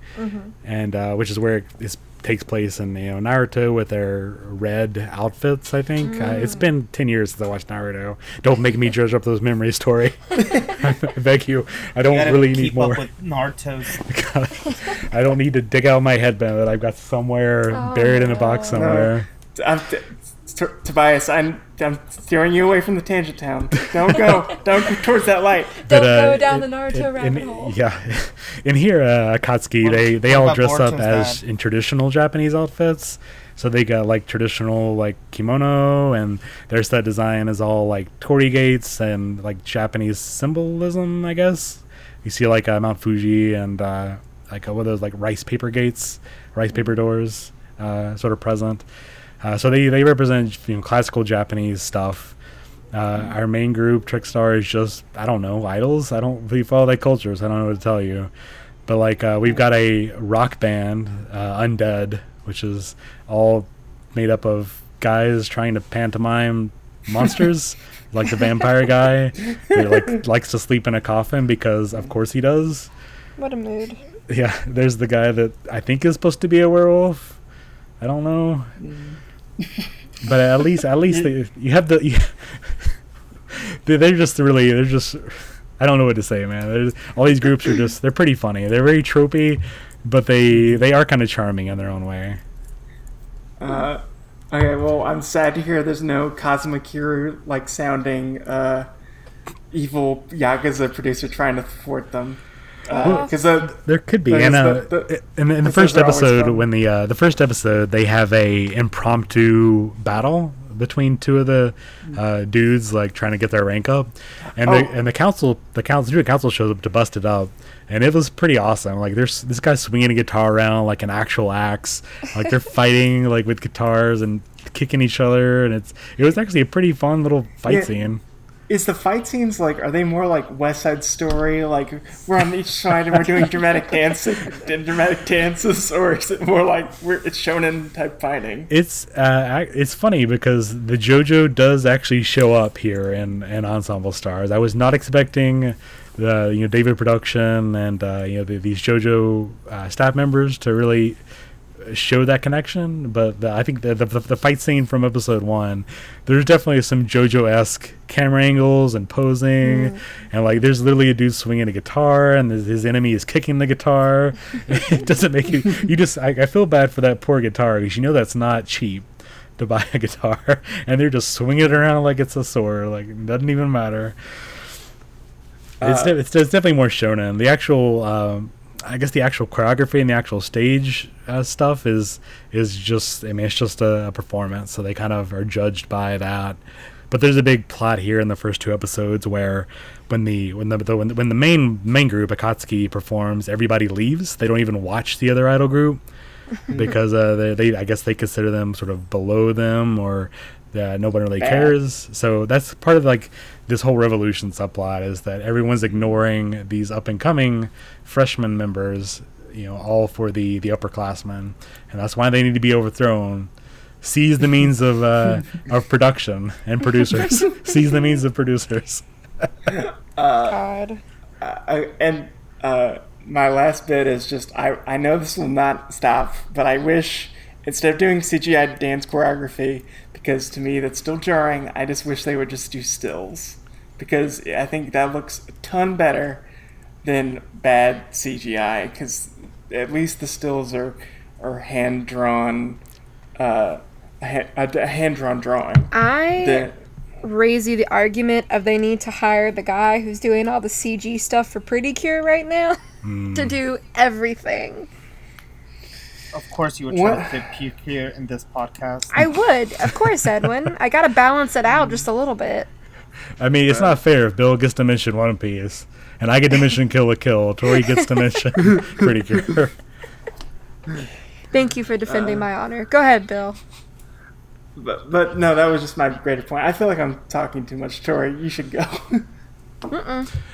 and uh, which is where it is, takes place in you know Naruto with their red outfits. I think uh, it's been ten years since I watched Naruto. Don't make me dredge up those memories, Tori. I beg you. I don't You really keep need more. up with Naruto's. I don't need to dig out my headband that I've got somewhere Oh, buried in a box somewhere. I'm, t- t- Tobias, I'm I'm steering you away from the tangent town. Don't go. Don't go towards that light. Don't But, uh, go down the Naruto in- rabbit in- hole. Yeah, in here, uh, Akatsuki, What- they they what all about dress up as dad? in traditional Japanese outfits. So they got like traditional like kimono, and their set design is all like torii gates and like Japanese symbolism, I guess. You see like uh, Mount Fuji and uh, like uh, what are those like rice paper gates, rice paper doors, uh, sort of present. Uh, so they they represent you know classical Japanese stuff. Uh, our main group, Trickstar, is just I don't know idols. I don't really follow that culture, so I don't know what to tell you. But like uh, we've got a rock band, uh, Undead, which is all made up of guys trying to pantomime monsters, like the vampire guy who like likes to sleep in a coffin because of course he does. What a mood. Yeah, there's the guy that I think is supposed to be a werewolf. I don't know, but at least at least they, you have the. You, they- they're just really they're just. I don't know what to say, man. All these groups are just they're pretty funny. They're very tropey, but they they are kind of charming in their own way. Uh, okay, well, I'm sad to hear there's no Kazumakiru like sounding uh, evil Yakuza producer trying to thwart them. Because uh, There could be, Like, and uh, the- the- in, in the first episode, when the uh, the first episode, they have a impromptu battle between two of the uh, dudes, like trying to get their rank up, and the Oh. and the council, the council, student council shows up to bust it up, and it was pretty awesome. Like there's this guy swinging a guitar around like an actual axe, like they're fighting like with guitars and kicking each other, and it's it was actually a pretty fun little fight Yeah. scene. Is the fight scenes like are they more like West Side Story? Like we're on each side and we're doing dramatic dancing, dramatic dances, or is it more like it's shonen type fighting? It's uh, it's funny because the JoJo does actually show up here in, in Ensemble Stars. I was not expecting the you know David production and uh, you know the, these JoJo uh, staff members to really show that connection. But the, I think the, the the fight scene from episode one, there's definitely some JoJo esque camera angles and posing, and like there's literally a dude swinging a guitar, and his, his enemy is kicking the guitar. it doesn't make you you just I, I feel bad for that poor guitar because you know that's not cheap to buy a guitar, and they're just swinging it around like it's a sword. Like it doesn't even matter. it's, Uh, de- it's, it's definitely more shonen. The actual, um, I guess, the actual choreography and the actual stage uh, stuff is is just. I mean, it's just a, a performance, so they kind of are judged by that. But there's a big plot here in the first two episodes where when the when the, the when, the when the main main group Akatsuki performs, everybody leaves. They don't even watch the other idol group because uh, they, they I guess they consider them sort of below them or uh, one really Bad. cares. So that's part of like this whole revolution subplot is that everyone's ignoring these up and coming freshman members, you know, all for the the upperclassmen, and that's why they need to be overthrown. Seize the means of uh, of production and producers. Seize the means of producers. God. I, and uh, my last bit is just I, I know this will not stop, but I wish instead of doing CGI dance choreography, because to me that's still jarring, I just wish they would just do stills. Because I think that looks a ton better than bad CGI, because at least the stills are, are hand drawn, uh, a hand drawn drawing. I The- raise you the argument of they need to hire the guy who's doing all the CG stuff for Pretty Cure right now to do everything. Of course, you would try to What? fit puke here in this podcast. I would, of course, Edwin. I gotta balance it out just a little bit. I mean, it's not fair if Bill gets to mention One Piece and I get to mention Kill la Kill. Tori gets to mention Pretty Cure. Thank you for defending my honor. Go ahead, Bill. But, but no, that was just my greater point. I feel like I'm talking too much, Tori. You should go.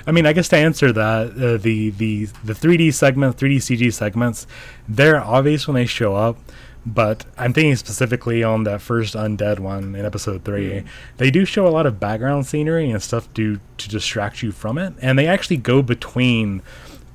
I mean, I guess to answer that, uh, the the the 3D segment, 3D CG segments, they're obvious when they show up. But I'm thinking specifically on that first undead one in episode three. They do show a lot of background scenery and stuff to to distract you from it, and they actually go between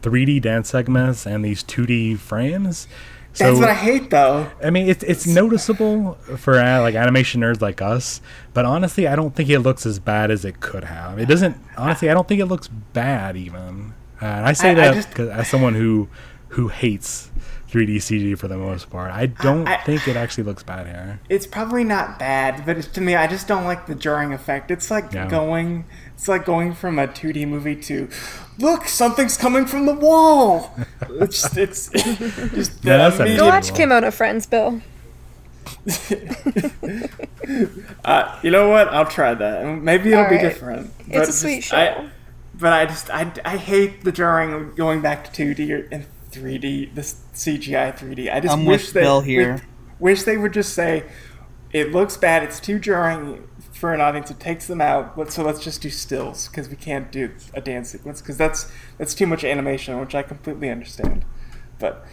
3D dance segments and these 2D frames. So That's what I hate, though. I mean, it's it's noticeable for uh, like animation nerds like us, but honestly, I don't think it looks as bad as it could have. It doesn't. Honestly, I don't think it looks bad even. Uh, and I say I- I that just- 'cause as someone who who hates 3D CG for the most part, I don't I- think it actually looks bad here. It's probably not bad, but it's, to me, I just don't like the jarring effect. It's like Yeah. going, it's like going from a 2D movie to, look, something's coming from the wall. It's just, it's just Yeah, that's the not Go immediate- watch Kemono Friends, Bill. uh, you know what? I'll try that. Maybe it'll be Alright. different. It's a sweet just- show. I, but I just, I, I hate the jarring of going back to 2D or, and 3D, this CGI 3D. I just I'm wish with they Bill here. Wish they would just say, it looks bad. It's too jarring for an audience. It takes them out. So let's just do stills because we can't do a dance sequence because that's that's too much animation, which I completely understand. But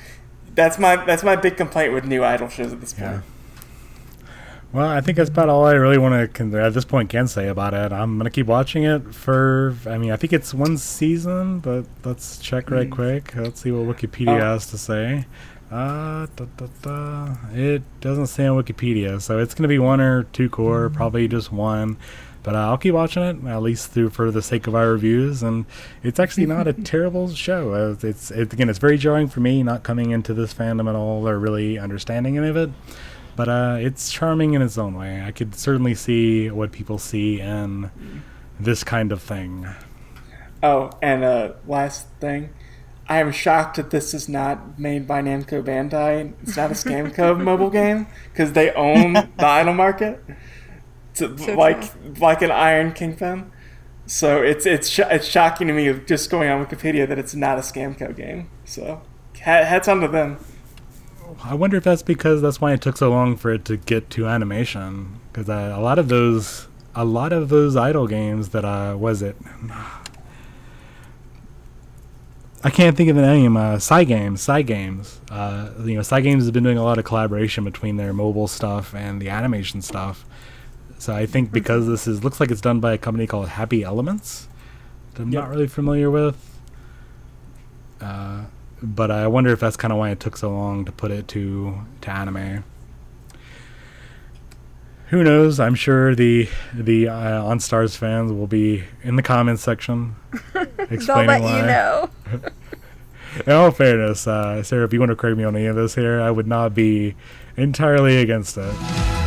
that's my that's my big complaint with new idol shows at this point. Yeah. Well, I think that's about all I really want to at this point can say about it. I'm gonna keep watching it for. I mean, I think it's one season, but let's check right mm. quick. Let's see what Wikipedia Oh. has to say. Uh, da, da, da. It doesn't say on Wikipedia, so it's gonna be one or two cour, probably just one. But uh, I'll keep watching it at least through for the sake of our reviews, and it's actually not a terrible show. Uh, it's it, again, it's very jarring for me not coming into this fandom at all or really understanding any of it. But uh, it's charming in its own way. I could certainly see what people see in this kind of thing. Oh, and uh, last thing, I am shocked that this is not made by Namco Bandai. It's not a Scamco mobile game because they own the idol market, to, So like true. like an Iron Kingpin. So it's it's sh- it's shocking to me just going on Wikipedia that it's not a Scamco game. So hats on to them. I wonder if that's because that's why it took so long for it to get to animation. Because uh, a lot of those, a lot of those idol games that uh, was it? I can't think of the name. Uh, Games, Games. Uh, you know, Cygames has been doing a lot of collaboration between their mobile stuff and the animation stuff. So I think because this is looks like it's done by a company called Happy Elements, that I'm Yep. not really familiar with. Uh, but I wonder if that's kind of why it took so long to put it to to anime. Who knows? I'm sure the the uh, EnStars fans will be in the comments section explaining They'll let why. you know. In all fairness, uh, Sarah, if you want to correct me on any of this here, I would not be entirely against it.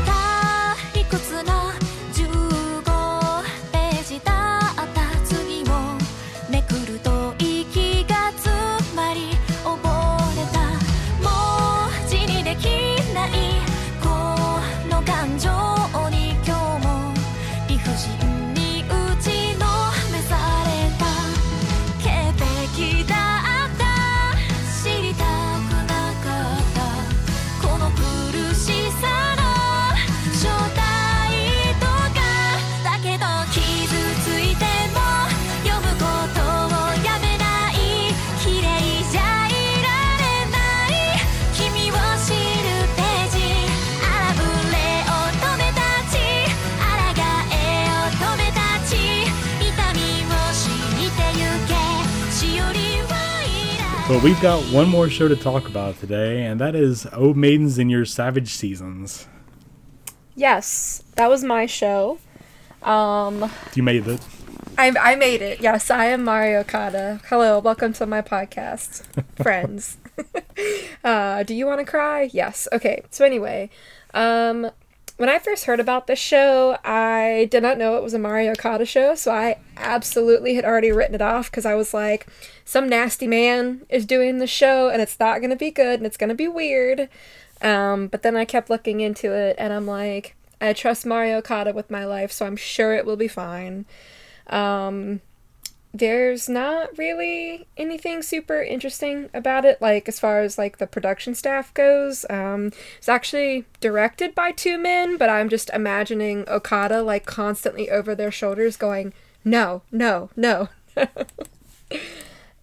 But we've got one more show to talk about today, and that is Oh Maidens in Your Savage Seasons. Yes, that was my show. Um, You made it. I, I made it. Yes, I am Mari Okada. Hello, welcome to my podcast, friends. uh, do you want to cry? Yes. Okay. So anyway, um, when I first heard about this show, I did not know it was a Mari Okada show, so I absolutely had already written it off because I was like, some nasty man is doing the show, and it's not gonna be good, and it's gonna be weird. Um, but then I kept looking into it, and I'm like, I trust Mari Okada with my life, so I'm sure it will be fine. Um, there's not really anything super interesting about it, like as far as like the production staff goes. Um, it's actually directed by two men, but I'm just imagining Okada like constantly over their shoulders going, no, no, no.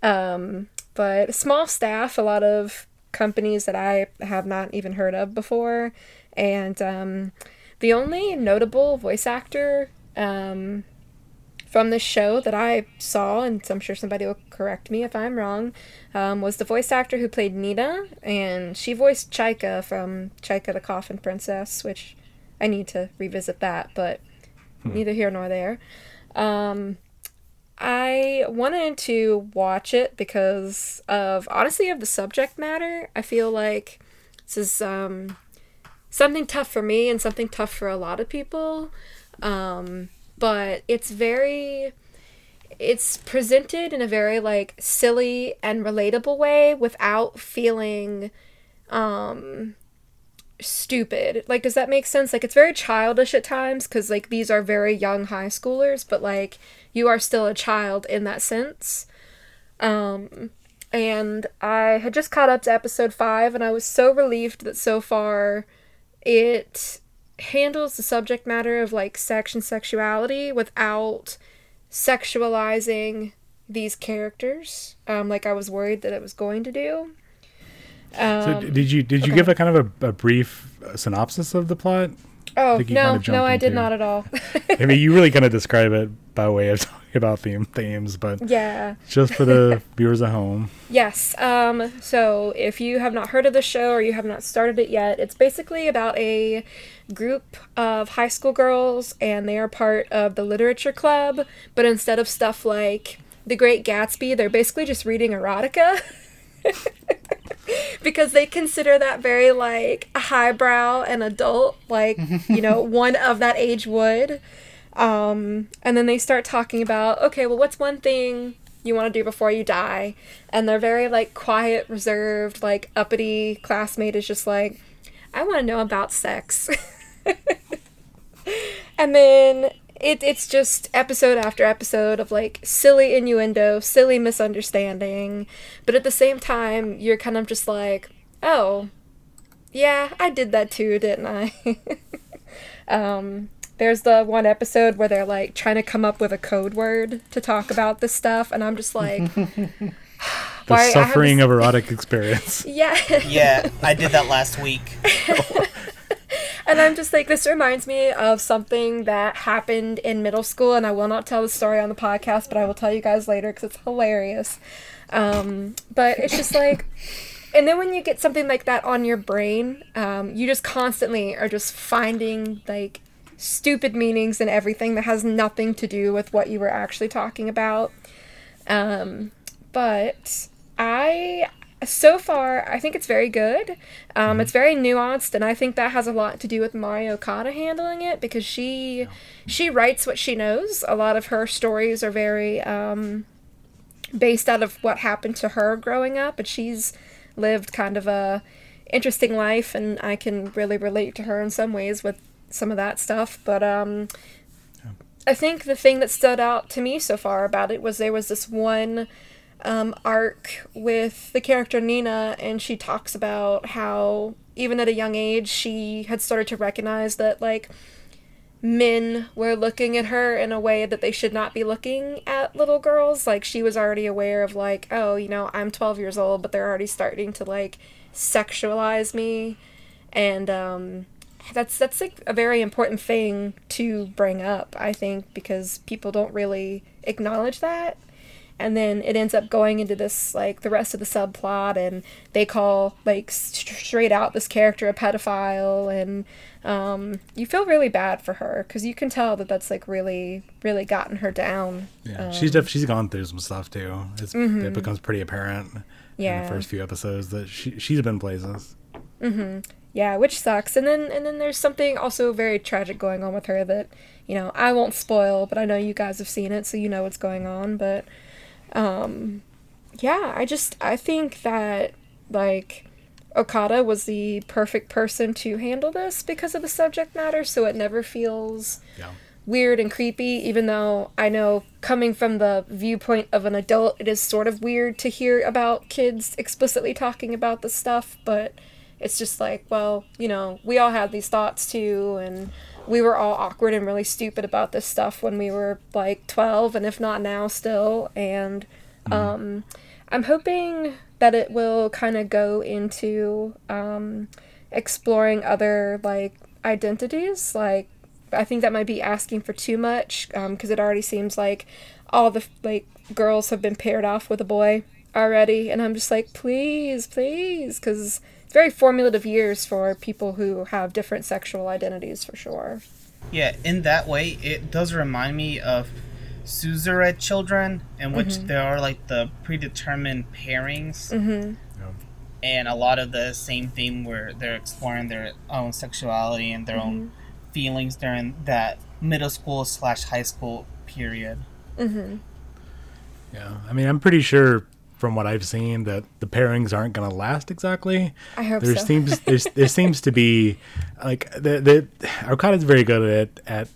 um, but small staff, a lot of companies that I have not even heard of before, and um, the only notable voice actor um, from the show that I saw, and I'm sure somebody will correct me if I'm wrong, um, was the voice actor who played Nita, and she voiced Chaika from Chaika the Coffin Princess, which I need to revisit that, but neither here nor there. Um, I wanted to watch it because of honestly of the subject matter. I feel like this is um, something tough for me and something tough for a lot of people. Um, but it's very it's presented in a very like silly and relatable way without feeling um stupid. Like does that make sense? Like it's very childish at times cuz like these are very young high schoolers, but like you are still a child in that sense. Um and I had just caught up to episode 5 and I was so relieved that so far it handles the subject matter of like sex and sexuality without sexualizing these characters um, like I was worried that it was going to do. So Um, d- did you did you okay. give a kind of a, a brief uh, synopsis of the plot? Oh no, have jumped no, I did into- not at all. I mean, you really kind of describe it by way of talking about theme themes, but yeah. just for the viewers at home. Yes. Um, so if you have not heard of the show or you have not started it yet, it's basically about a group of high school girls and they are part of the literature club, but instead of stuff like The Great Gatsby, they're basically just reading erotica. because they consider that very like highbrow and adult, like, you know, one of that age would. Um, and then they start talking about, okay, well, what's one thing you want to do before you die? And they're very like quiet, reserved, like uppity classmate is just like, I want to know about sex. and then it, it's just episode after episode of like silly innuendo, silly misunderstanding. But at the same time, you're kind of just like, oh, yeah, I did that too, didn't I? um, there's the one episode where they're like trying to come up with a code word to talk about this stuff, and I'm just like, The Why- I have suffering of erotic experience. yeah. Yeah, I did that last week. And I'm just like, this reminds me of something that happened in middle school, and I will not tell the story on the podcast, but I will tell you guys later because it's hilarious. Um, but it's just like, and then when you get something like that on your brain, um, you just constantly are just finding like stupid meanings and everything that has nothing to do with what you were actually talking about. Um, but I so far I think it's very good. Um, It's very nuanced, and I think that has a lot to do with Mari Okada handling it because she she writes what she knows. A lot of her stories are very um, based out of what happened to her growing up, and she's lived kind of a interesting life, and I can really relate to her in some ways with some of that stuff. But um, I think the thing that stood out to me so far about it was there was this one um, arc with the character Nina, and she talks about how even at a young age she had started to recognize that like men were looking at her in a way that they should not be looking at little girls. Like she was already aware of like, oh, you know, I'm 12 years old, but they're already starting to like sexualize me, and um, that's that's like a very important thing to bring up. I think because people don't really acknowledge that and then it ends up going into this like the rest of the subplot and they call like st- straight out this character a pedophile and um, you feel really bad for her because you can tell that that's like really really gotten her down Yeah, she's def- she's gone through some stuff too. It's, It becomes pretty apparent in Mm-hmm. the first few episodes that she she's been places. yeah which sucks and then and then there's something also very tragic going on with her that you know i won't spoil but i know you guys have seen it so you know what's going on but um yeah i just i think that like okada was the perfect person to handle this because of the subject matter so it never feels Yeah. weird and creepy, even though I know coming from the viewpoint of an adult, it is sort of weird to hear about kids explicitly talking about this stuff, but it's just like, well, you know, we all have these thoughts too, and we were all awkward and really stupid about this stuff when we were like 12, and if not now, still. And um, I'm hoping that it will kind of go into um, exploring other like identities, like I think that might be asking for too much because it already seems like all the like girls have been paired off with a boy already, and I'm just like, please, please, because very formative years for people who have different sexual identities for sure. Yeah, in that way, it does remind me of Suzerain children, in which there are like the predetermined pairings, Mm-hmm. and a lot of the same theme where they're exploring their own sexuality and their own feelings during that middle school slash high school period. Mm-hmm. Yeah, I mean, I'm pretty sure from what I've seen that the pairings aren't going to last exactly. I hope There so. seems there's, there seems to be like the the Okada's very good at at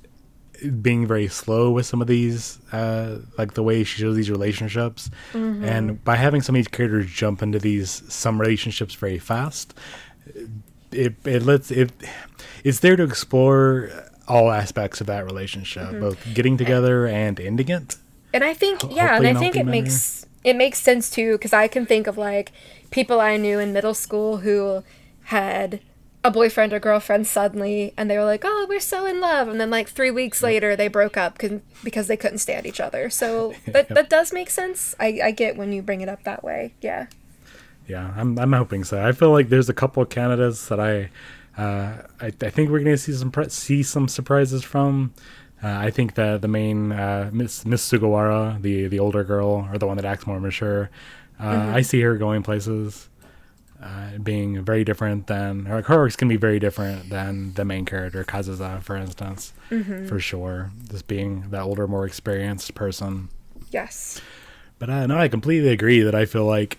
being very slow with some of these uh like the way she shows these relationships Mm-hmm. and by having some of these characters jump into these some relationships very fast it it lets it it's there to explore all aspects of that relationship Mm-hmm. both getting together and ending it And I think, yeah, and I think it manner. makes it makes sense too because I can think of like people I knew in middle school who had a boyfriend or girlfriend suddenly and they were like, "Oh, we're so in love." And then like 3 weeks later they broke up because they couldn't stand each other. So that that does make sense. I I get when you bring it up that way. Yeah. Yeah, I'm I'm hoping so. I feel like there's a couple of candidates that I uh, I, I think we're gonna see some pre- see some surprises from. Uh, I think that the main uh, Miss Miss Sugawara, the the older girl or the one that acts more mature, uh, I see her going places, uh, being very different than her. Her arc's gonna be very different than the main character Kazusa, for instance, for sure. Just being that older, more experienced person. Yes. But uh, no, I completely agree that I feel like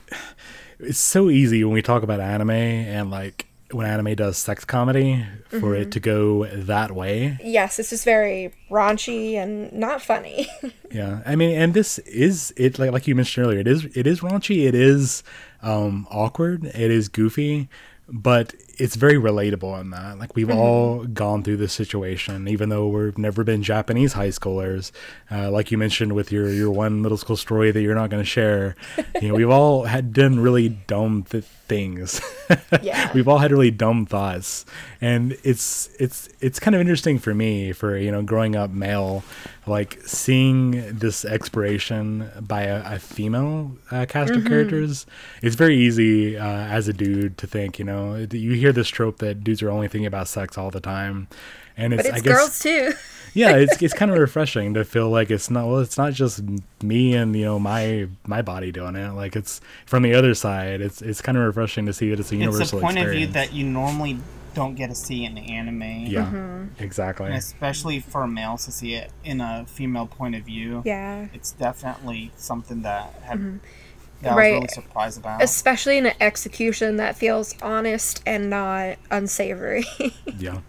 it's so easy when we talk about anime and like when anime does sex comedy for it to go that way. Yes, it's just very raunchy and not funny. Yeah, I mean, and this is it like like you mentioned earlier. It is it is raunchy. It is um, awkward. It is goofy, but it's very relatable on that. Like we've all gone through this situation, even though we've never been Japanese high schoolers. Uh, like you mentioned with your your one middle school story that you're not going to share. You know, we've all had done really dumb th- things. Yeah. we've all had really dumb thoughts, and it's it's it's kind of interesting for me for you know growing up male, like seeing this exploration by a, a female uh, cast Mm-hmm. of characters. It's very easy uh, as a dude to think you know you hear this trope that dudes are only thinking about sex all the time, and it's, but it's I guess girls too. yeah, it's it's kind of refreshing to feel like it's not well, it's not just me and you know my my body doing it. Like it's from the other side. It's it's kind of refreshing to see that it's a universal It's a point experience. of view that you normally don't get to see in anime. yeah, Mm-hmm. exactly. And especially for males to see it in a female point of view. Yeah. It's definitely something that had, that I was Mm-hmm. Right. really surprised about. Especially in an execution that feels honest and not unsavory. Yeah.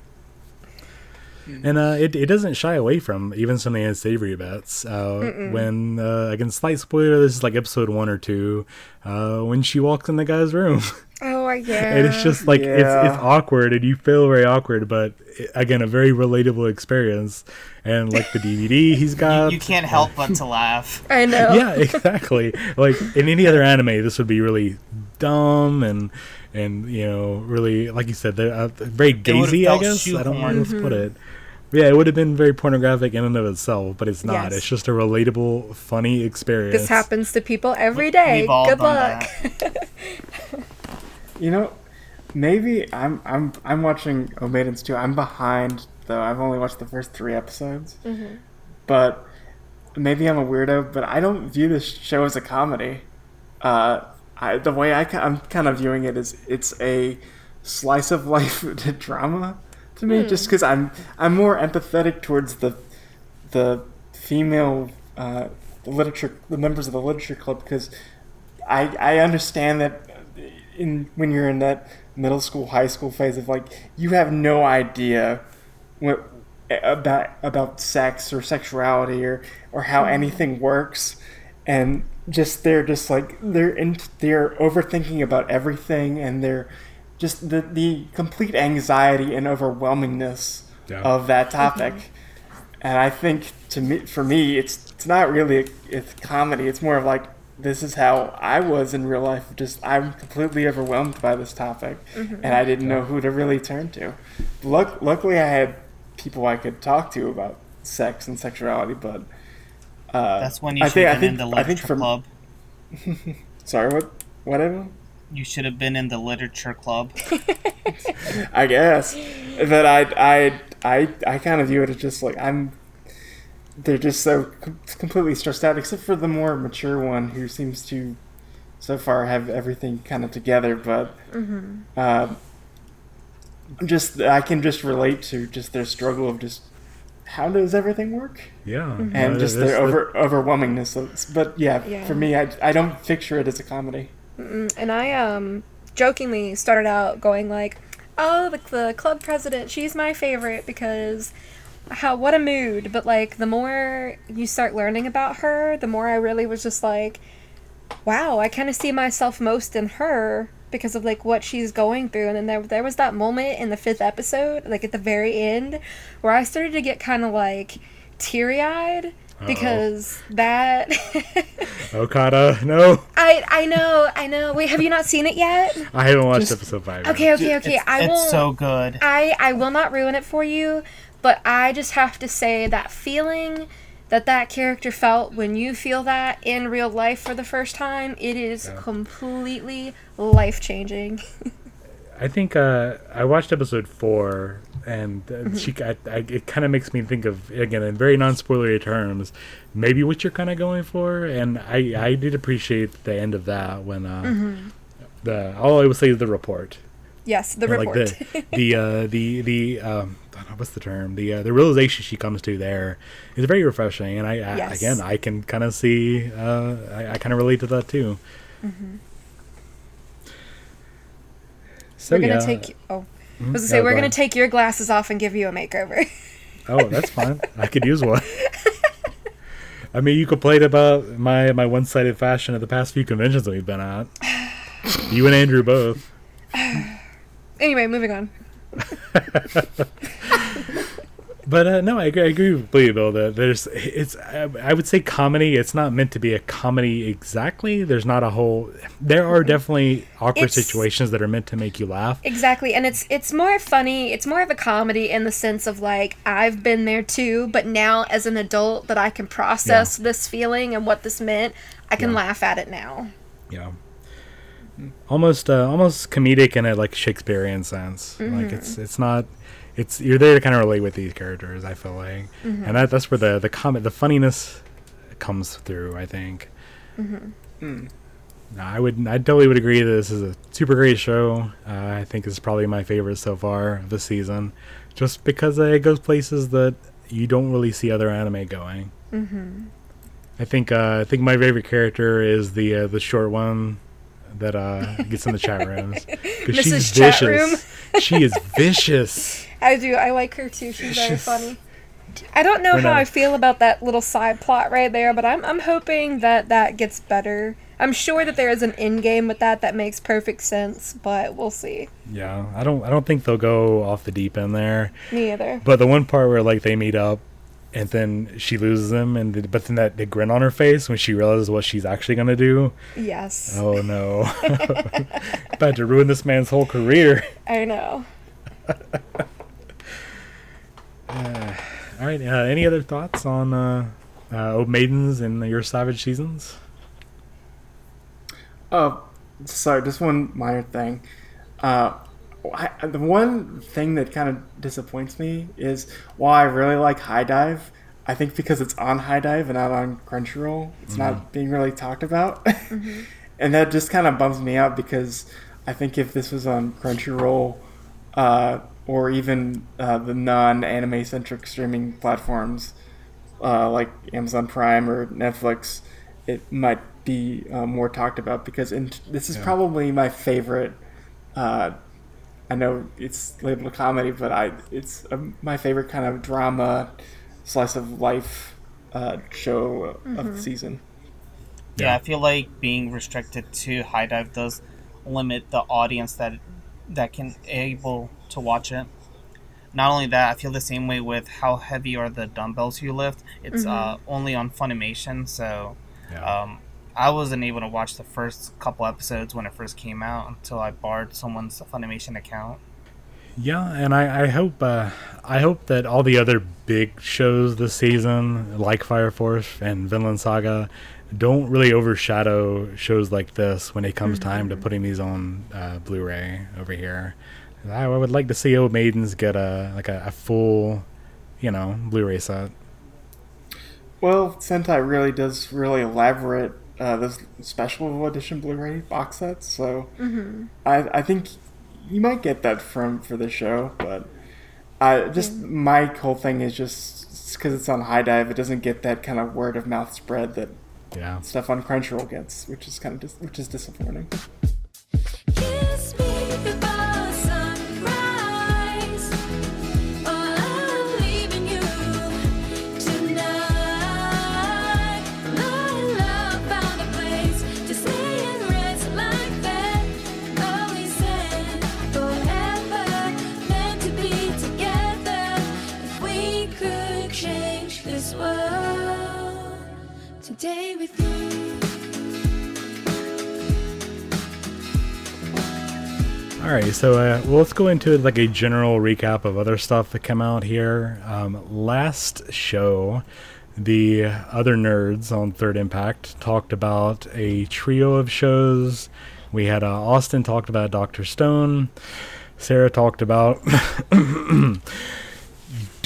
And uh, it, it doesn't shy away from even some the unsavory bits. Uh, when, uh, again, slight spoiler, this is like episode one or two, uh, when she walks in the guy's room. oh, and it's just like, it's, Yeah. it's awkward and you feel very awkward, but again, a very relatable experience. And like the DVD he's got. you can't help but to laugh. I know. yeah, exactly. Like in any other anime, this would be really dumb and and you know really like you said, they're uh, very gazy. I guess I don't how shoehorned. to put it. Yeah, it would have been very pornographic in and of itself, but it's not. Yes. It's just a relatable, funny experience. This happens to people every day. Good luck. You know, maybe I'm I'm I'm watching Oh Maidens too. I'm behind though. I've only watched the first three episodes, but maybe I'm a weirdo. But I don't view this show as a comedy. Uh, I, the way I I'm kind of viewing it is it's a slice of life drama to me. Just because I'm I'm more empathetic towards the the female uh, the literature the members of the literature club because I I understand that in when you're in that middle school high school phase of like you have no idea what about about sex or sexuality or or how mm-hmm. anything works and just they're just like they're in they're overthinking about everything and they're just the the complete anxiety and overwhelmingness Yeah. of that mm-hmm. topic and I think to me, for me, it's it's not really a, it's comedy. It's more of like this is how I was in real life. Just I'm completely overwhelmed by this topic, and I didn't know who to really turn to. Luck, luckily, I had people I could talk to about sex and sexuality, but uh, That's when you I should think- have been in think- the literature for- club. Sorry, what? Whatever. You should have been in the literature club. I guess. But I, I, I, I kind of view it as just like I'm. They're just so com- completely stressed out, except for the more mature one who seems to, so far, have everything kind of together. But, uh, just I can just relate to just their struggle of just how does everything work yeah, and Uh, just this- their over overwhelmingness. Of, but yeah, Yeah. for me, I, I don't picture it as a comedy. And I um jokingly started out going like, "Oh, the, the club president, she's my favorite because how what a mood." But like the more you start learning about her, the more I really was just like, "Wow, I kind of see myself most in her." Because of like what she's going through, and then there there was that moment in the fifth episode, like at the very end, where I started to get kind of like teary eyed because that Okada, no, I I know, I know. Wait, have you not seen it yet? I haven't watched episode five. yet. Okay, okay, okay. it's, I won't. so good. I I will not ruin it for you, but I just have to say that feeling that that character felt when you feel that in real life for the first time, it is completely life changing. I think uh, I watched episode four, and uh, Mm-hmm. she, I, I, it kind of makes me think of again in very non-spoilery terms, maybe what you're kind of going for, and I, I did appreciate the end of that when uh, Mm-hmm. the all I would say is the report, yes, the You know, report. like the the uh, the the um, I don't know, what's the term the uh, the realization she comes to there is very refreshing, and I, I Yes. again I can kind of see uh, I, I kind of relate to that too. So we're gonna yeah. take. Oh, I was gonna Yeah, say we're go gonna take your glasses off and give you a makeover. Oh, that's fine. I could use one. I mean, you complained about my my one sided fashion at the past few conventions that we've been at. You and Andrew both. anyway, moving on. But uh, no, I agree, I agree with Lee though that there's it's I, would say comedy. It's not meant to be a comedy exactly. There's not a whole. There are definitely awkward It's- situations that are meant to make you laugh. Exactly, and it's it's more funny. It's more of a comedy in the sense of like I've been there too, but now as an adult that I can process this feeling and what this meant, I can Yeah. laugh at it now. know almost uh, almost comedic in a like shakespearean sense. Like it's it's not it's you're there to kind of relate with these characters i feel like. And that that's where the the comment the funniness comes through i think. No, i would i totally would agree that this is a super great show. Uh, i think it's probably my favorite so far of the season just because uh, it goes places that you don't really see other anime going. I think uh, I think my favorite character is the uh, the short one that uh, gets in the chat rooms. 'Cause she's. Chat vicious. she is vicious. I do. I like her too. She's very funny. I don't know We're how not- I feel about that little side plot right there, but I'm I'm hoping that that gets better. I'm sure that there is an end game with that that makes perfect sense, but we'll see. Yeah, I don't I don't think they'll go off the deep end there. Me either. But the one part where like they meet up and then she loses him and th- but then that the grin on her face when she realizes what she's actually gonna do. Yes, Oh no. About to ruin this man's whole career. I know. All right. Uh, any other thoughts on uh, uh, Old Maidens and your Savage Seasons? Oh, sorry, just one minor thing. Uh, I, the one thing that kind of disappoints me is while I really like HIDIVE, I think because it's on HIDIVE and not on Crunchyroll, it's not being really talked about. and that just kind of bums me out because I think if this was on Crunchyroll uh, or even uh, the non anime centric streaming platforms uh, like Amazon Prime or Netflix, it might be uh, more talked about because in, this is probably my favorite. I know it's labeled a comedy, but I it's um, my favorite kind of drama, slice of life uh, show of the season. Yeah, Yeah. I feel like being restricted to HIDIVE does limit the audience that that can able to watch it. Not only that, I feel the same way with how heavy are the dumbbells you lift. It's uh, only on Funimation, so Yeah. um, I wasn't able to watch the first couple episodes when it first came out until I borrowed someone's Funimation account. Yeah, and I, I hope uh, I hope that all the other big shows this season, like Fire Force and Vinland Saga, don't really overshadow shows like this when it comes time to putting these on uh, Blu-ray over here. I, I would like to see Old Maidens get a like a, a full, you know, Blu-ray set. Well, Sentai really does really elaborate uh, those special edition Blu-ray box sets, so I, I think you might get that from for the show. But I just my whole thing is just because it's on HIDIVE, it doesn't get that kind of word of mouth spread that Yeah. stuff on Crunchyroll gets, which is kind of dis- which is disappointing. with you. All right, so uh, well, let's go into like a general recap of other stuff that came out here. Um, last show, the other nerds on Third Impact talked about a trio of shows. We had uh, Austin talked about Doctor Stone. Sarah talked about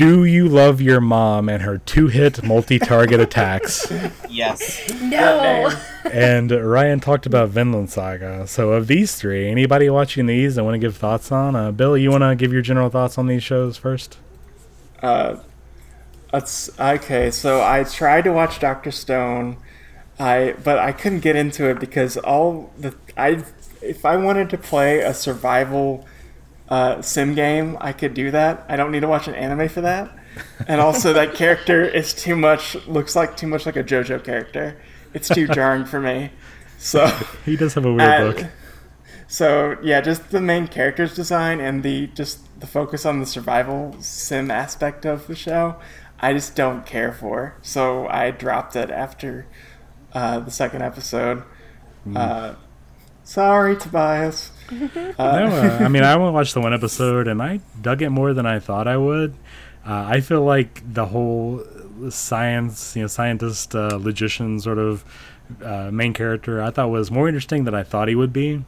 Do you love your mom and her two-hit multi-target attacks? Yes. No. and Ryan talked about Vinland Saga. So, of these three, anybody watching these I want to give thoughts on? Uh, Bill, you want to give your general thoughts on these shows first? Uh, that's okay. So I tried to watch Doctor Stone, I but I couldn't get into it because all the I if I wanted to play a survival uh, sim game, I could do that. I don't need to watch an anime for that. And also, that character is too much. Looks like too much like a JoJo character. It's too jarring for me. So He does have a weird uh, look. So yeah, just the main character's design and the just the focus on the survival sim aspect of the show, I just don't care for. So I dropped it after uh, the second episode. Uh, sorry, Tobias. No, uh, I mean, I only watched the one episode and I dug it more than I thought I would. Uh, I feel like the whole science, you know, scientist, uh, logician sort of uh, main character, I thought was more interesting than I thought he would be.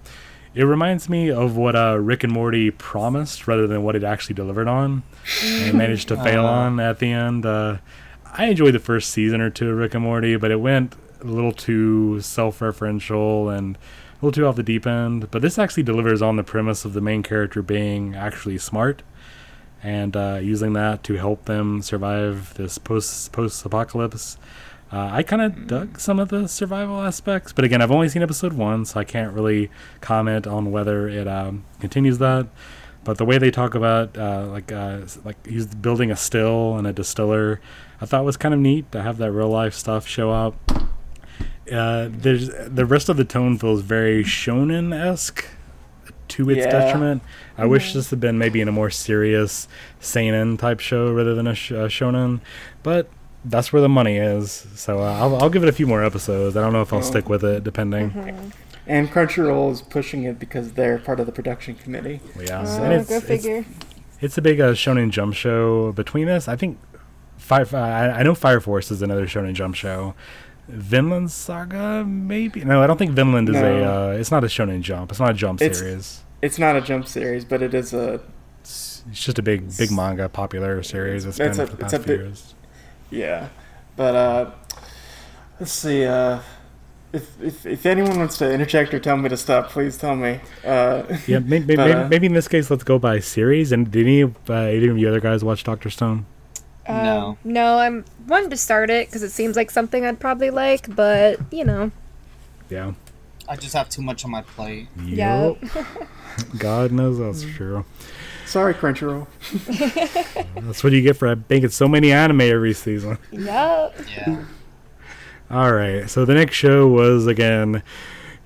It reminds me of what uh, Rick and Morty promised rather than what it actually delivered on. and managed to fail on at the end. Uh, I enjoyed the first season or two of Rick and Morty, but it went a little too self-referential and a little too off the deep end. But this actually delivers on the premise of the main character being actually smart and uh, using that to help them survive this post post apocalypse. Uh, I kind of dug some of the survival aspects, but again, I've only seen episode one, so I can't really comment on whether it um, continues that. But the way they talk about uh, like uh, like he's building a still and a distiller, I thought was kind of neat to have that real life stuff show up. Uh, there's the rest of the tone feels very shonen esque to its Yeah. detriment. I wish this had been maybe in a more serious seinen type show rather than a sh- uh, shonen, but that's where the money is. So uh, I'll, I'll give it a few more episodes. I don't know if I'll stick with it, depending. And Crunchyroll is pushing it because they're part of the production committee. Yeah, Oh, and it's, go figure. It's, a big uh, shonen jump show. Between this, I think Fire. I, I know Fire Force is another shonen jump show. Vinland Saga, maybe. No, I don't think Vinland is a. Uh, it's not a shonen jump. It's not a jump It's- series. It's not a jump series, but it is a It's, it's just a big, big manga popular series. It's been a- for the past few years. Yeah, but uh, let's see. Uh, if, if if anyone wants to interject or tell me to stop, please tell me. Uh, Yeah, maybe, but, maybe, uh, maybe in this case, let's go by series. And did any of uh, any of you other guys watch Doctor Stone? No. Um, no, I'm wanting to start it because it seems like something I'd probably like, but you know, Yeah. I just have too much on my plate. Yeah. Yup. God knows that's true. sorry, Crunchyroll. That's what you get for making so many anime every season. yup. Yeah. All right. So the next show was again,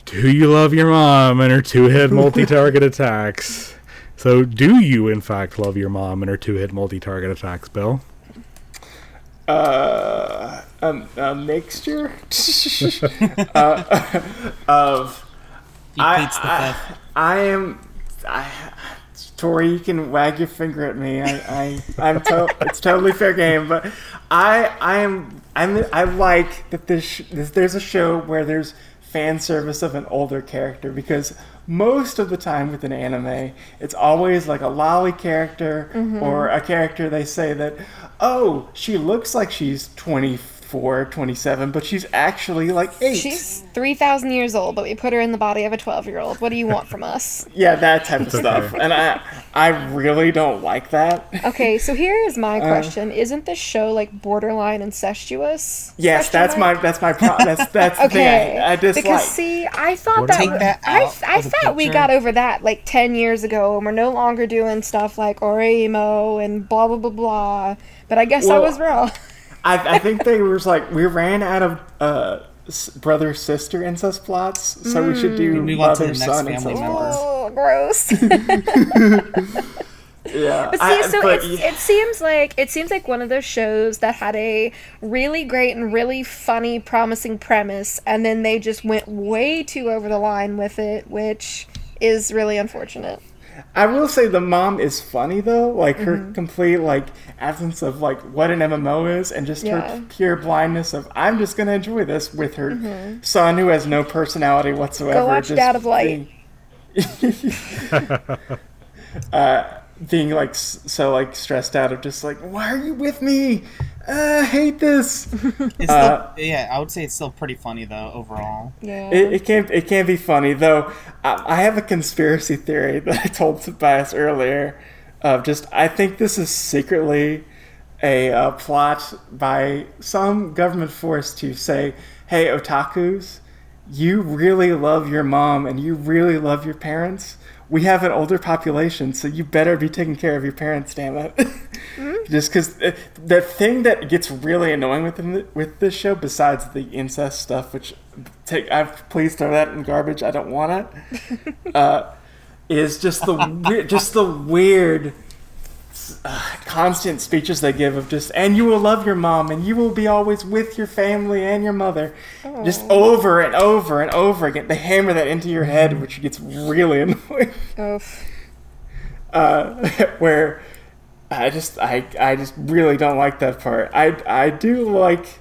"Do you love your mom and her two-hit multi-target attacks?" So, do you in fact love your mom and her two-hit multi-target attacks, Bill? Uh, a, a mixture uh, of I- the I- I am. I, Tori, you can wag your finger at me. I, I I'm to, it's totally fair game, but I I am I'm I like that this, this there's a show where there's fan service of an older character because most of the time with an anime, it's always like a loli character mm-hmm. or a character they say that oh she looks like she's 24 27 but she's actually like 8 She's three thousand years old, but we put her in the body of a twelve-year-old. What do you want from us? Yeah, that type of stuff. And I I really don't like that. Okay, so here is my Uh. question: Isn't this show like borderline incestuous? Yes, Question that's my that's my pro- that's that's the Okay, thing I, I dislike. because see, I thought that, Take that I, I thought we got over that like ten years ago, and we're no longer doing stuff like Oreimo and blah blah blah blah. But I guess I was wrong. I, I think they were like we ran out of uh brother sister incest plots, so we should do Move on to the mother next son family incest member. plots. Oh, gross. Yeah, But see, I- so but it's, yeah. it seems like it seems like one of those shows that had a really great and really funny, promising premise, and then they just went way too over the line with it, which is really unfortunate. I will say the mom is funny though, like her complete like absence of like what an MMO is, and just Yeah. her pure blindness of I'm just gonna enjoy this with her son who has no personality whatsoever. Go watch just Dad of Light. being- uh, being like so like stressed out of just like why are you with me? Uh, I hate this. It's Uh, still, yeah, I would say it's still pretty funny though overall. Yeah. It, it can it can be funny though. I, I have a conspiracy theory that I told Tobias earlier. Of just I think this is secretly a uh, plot by some government force to say, "Hey, otakus, you really love your mom and you really love your parents. We have an older population, so you better be taking care of your parents. Damn it." Just because the thing that gets really annoying with them, with this show, besides the incest stuff, which take I please throw that in garbage. I don't want it. uh, is just the just the weird, uh, constant speeches they give of just and you will love your mom and you will be always with your family and your mother, just over and over and over again. They hammer that into your head, which gets really annoying Oof. uh, where I just I I just really don't like that part. I I do like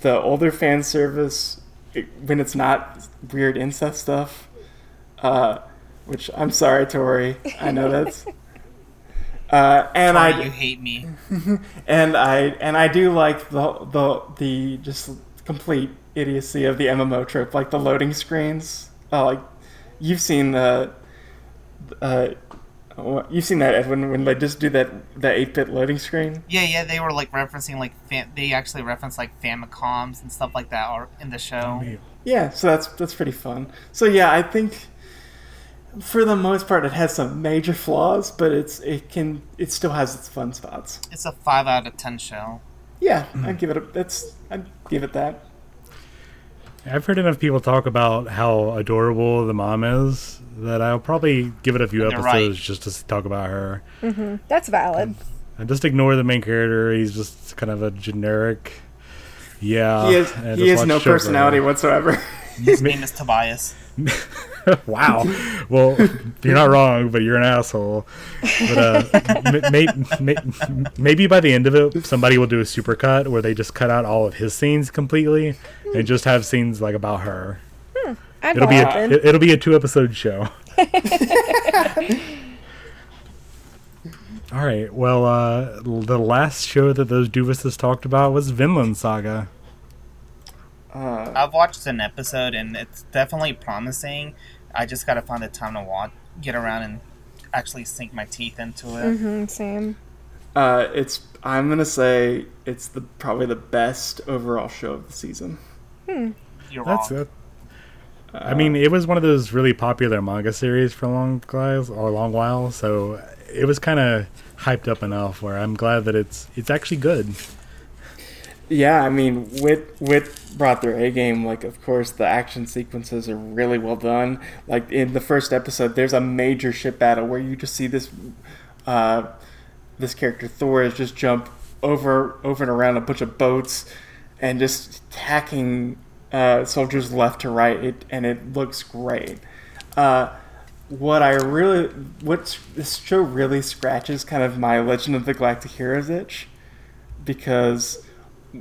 the older fan service when it's not weird incest stuff. Uh, which I'm sorry, Tori. I know that's. Uh, and Why I you hate me? and I and I do like the the the just complete idiocy of the MMO trope, like the loading screens. Uh, like you've seen the, uh, uh, you've seen that Edwin when they just do that that eight bit loading screen. Yeah, yeah, they were like referencing like fam- they actually reference like Famicoms and stuff like that in the show. Yeah, so that's that's pretty fun. So yeah, I think for the most part it has some major flaws, but it's it can it still has its fun spots. It's a five out of ten show. Yeah, mm-hmm. I'd give it a that's I'd give it that. I've heard enough people talk about how adorable the mom is that I'll probably give it a few episodes right. just to talk about her. Mm-hmm. That's valid. And just ignore the main character. He's just kind of a generic. Yeah. He has he has no the show for personality her. whatsoever. His name is Tobias. wow. Well, you're not wrong, but you're an asshole. But uh, may- may- maybe by the end of it, somebody will do a supercut where they just cut out all of his scenes completely and just have scenes like about her. I'd It'll be a it, it'll be a two episode show. All right. Well, uh, the last show that those doofuses talked about was Vinland Saga. Uh, I've watched an episode and it's definitely promising. I just gotta find the time to watch, get around and actually sink my teeth into it. Mhm, same. Uh, it's I'm gonna say it's the probably the best overall show of the season. You're That's wrong. it. I mean, it was one of those really popular manga series for a long while, or a long while, so it was kind of hyped up enough where I'm glad that it's it's actually good. Yeah, I mean, Wit Wit brought their A game. Like, of course, the action sequences are really well done. Like in the first episode, there's a major ship battle where you just see this uh, this character Thor is just jump over over and around a bunch of boats and just attacking uh, soldiers left to right. It and it looks great. Uh, what I really, what this show really scratches kind of my Legend of the Galactic Heroes itch because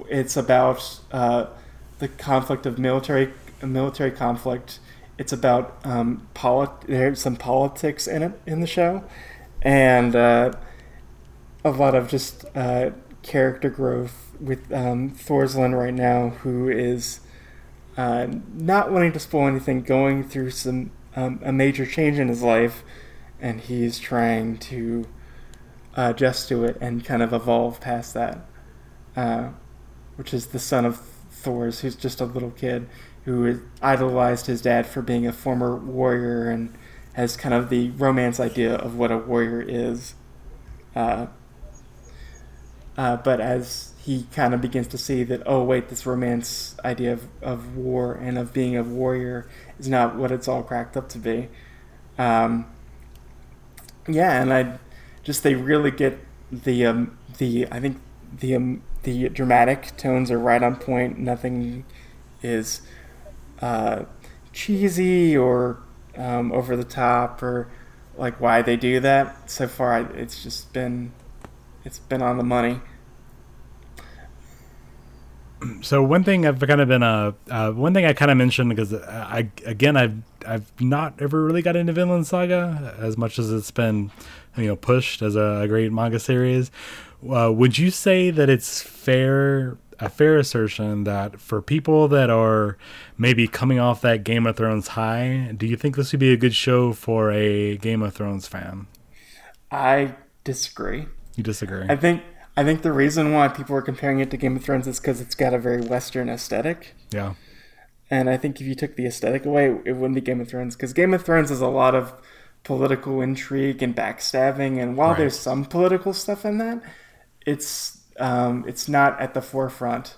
it's about uh, the conflict of military military conflict. It's about um, polit- There's some politics in it in the show, and uh, a lot of just uh, character growth with um, Thorsland right now, who is uh, not wanting to spoil anything, going through some um, a major change in his life, and he's trying to uh, adjust to it and kind of evolve past that. Which is the son of Thor's, who's just a little kid who idolized his dad for being a former warrior and has kind of the romance idea of what a warrior is. Uh, uh, but as he kind of begins to see that, oh, wait, this romance idea of, of war and of being a warrior is not what it's all cracked up to be. Um, yeah, and I just, they really get the, um, the, I think the, um, the dramatic tones are right on point. Nothing is uh, cheesy or um, over the top or like why they do that. So far, it's just been it's been on the money. So one thing I've kind of been uh, uh one thing I kind of mentioned because I again I've I've not ever really got into Vinland Saga as much as it's been you know pushed as a, a great manga series. Uh, would you say that it's fair a fair assertion that for people that are maybe coming off that Game of Thrones high, do you think this would be a good show for a Game of Thrones fan? I disagree. You disagree? I think I think the reason why people are comparing it to Game of Thrones is because it's got a very Western aesthetic. yeah. And I think if you took the aesthetic away, it wouldn't be Game of Thrones because Game of Thrones is a lot of political intrigue and backstabbing. And while Right. there's some political stuff in that, it's um, it's not at the forefront,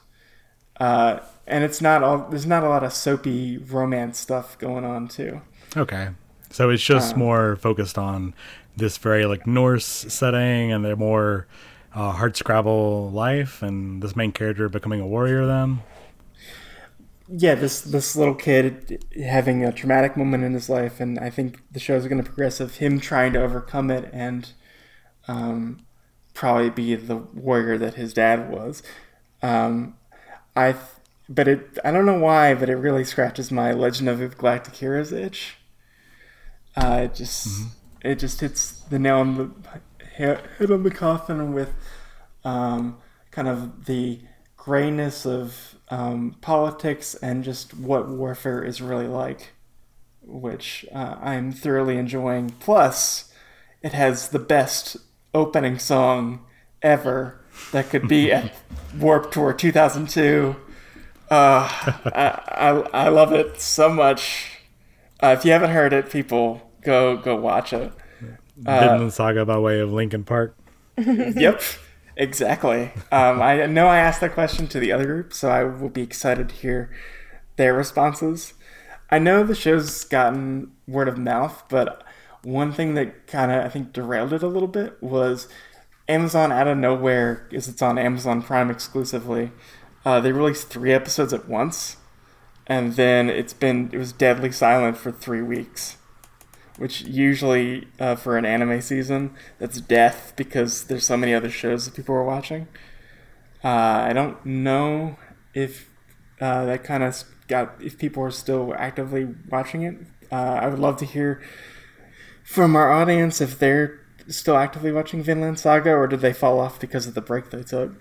uh, and it's not all. There's not a lot of soapy romance stuff going on too. Okay. So it's just more focused on this very like Norse setting and their more uh, hard scrabble life and this main character becoming a warrior then. yeah, this this little kid having a traumatic moment in his life, and I think the show is going to progress of him trying to overcome it and um, probably be the warrior that his dad was. Um, I, th- but it I don't know why, but it really scratches my Legend of the Galactic Heroes itch. Uh, it just it just hits the nail on the head on the coffin with um, kind of the grayness of um, politics and just what warfare is really like, which uh, I'm thoroughly enjoying. Plus, it has the best opening song ever that could be at Warped Tour 2002. Uh, I, I, I love it so much. Uh, if you haven't heard it, people go go watch it. Vinland Saga by way of Linkin Park. yep, exactly. Um, I know I asked that question to the other group, so I will be excited to hear their responses. I know the show's gotten word of mouth, but one thing that kind of I think derailed it a little bit was Amazon out of nowhere, because it's on Amazon Prime exclusively. Uh, they released three episodes at once, and then it's been it was deadly silent for three weeks which usually uh, for an anime season that's death because there's so many other shows that people are watching. Uh, I don't know if uh, that kind of got if people are still actively watching it. Uh, I would love to hear from our audience if they're still actively watching Vinland Saga or did they fall off because of the break they took.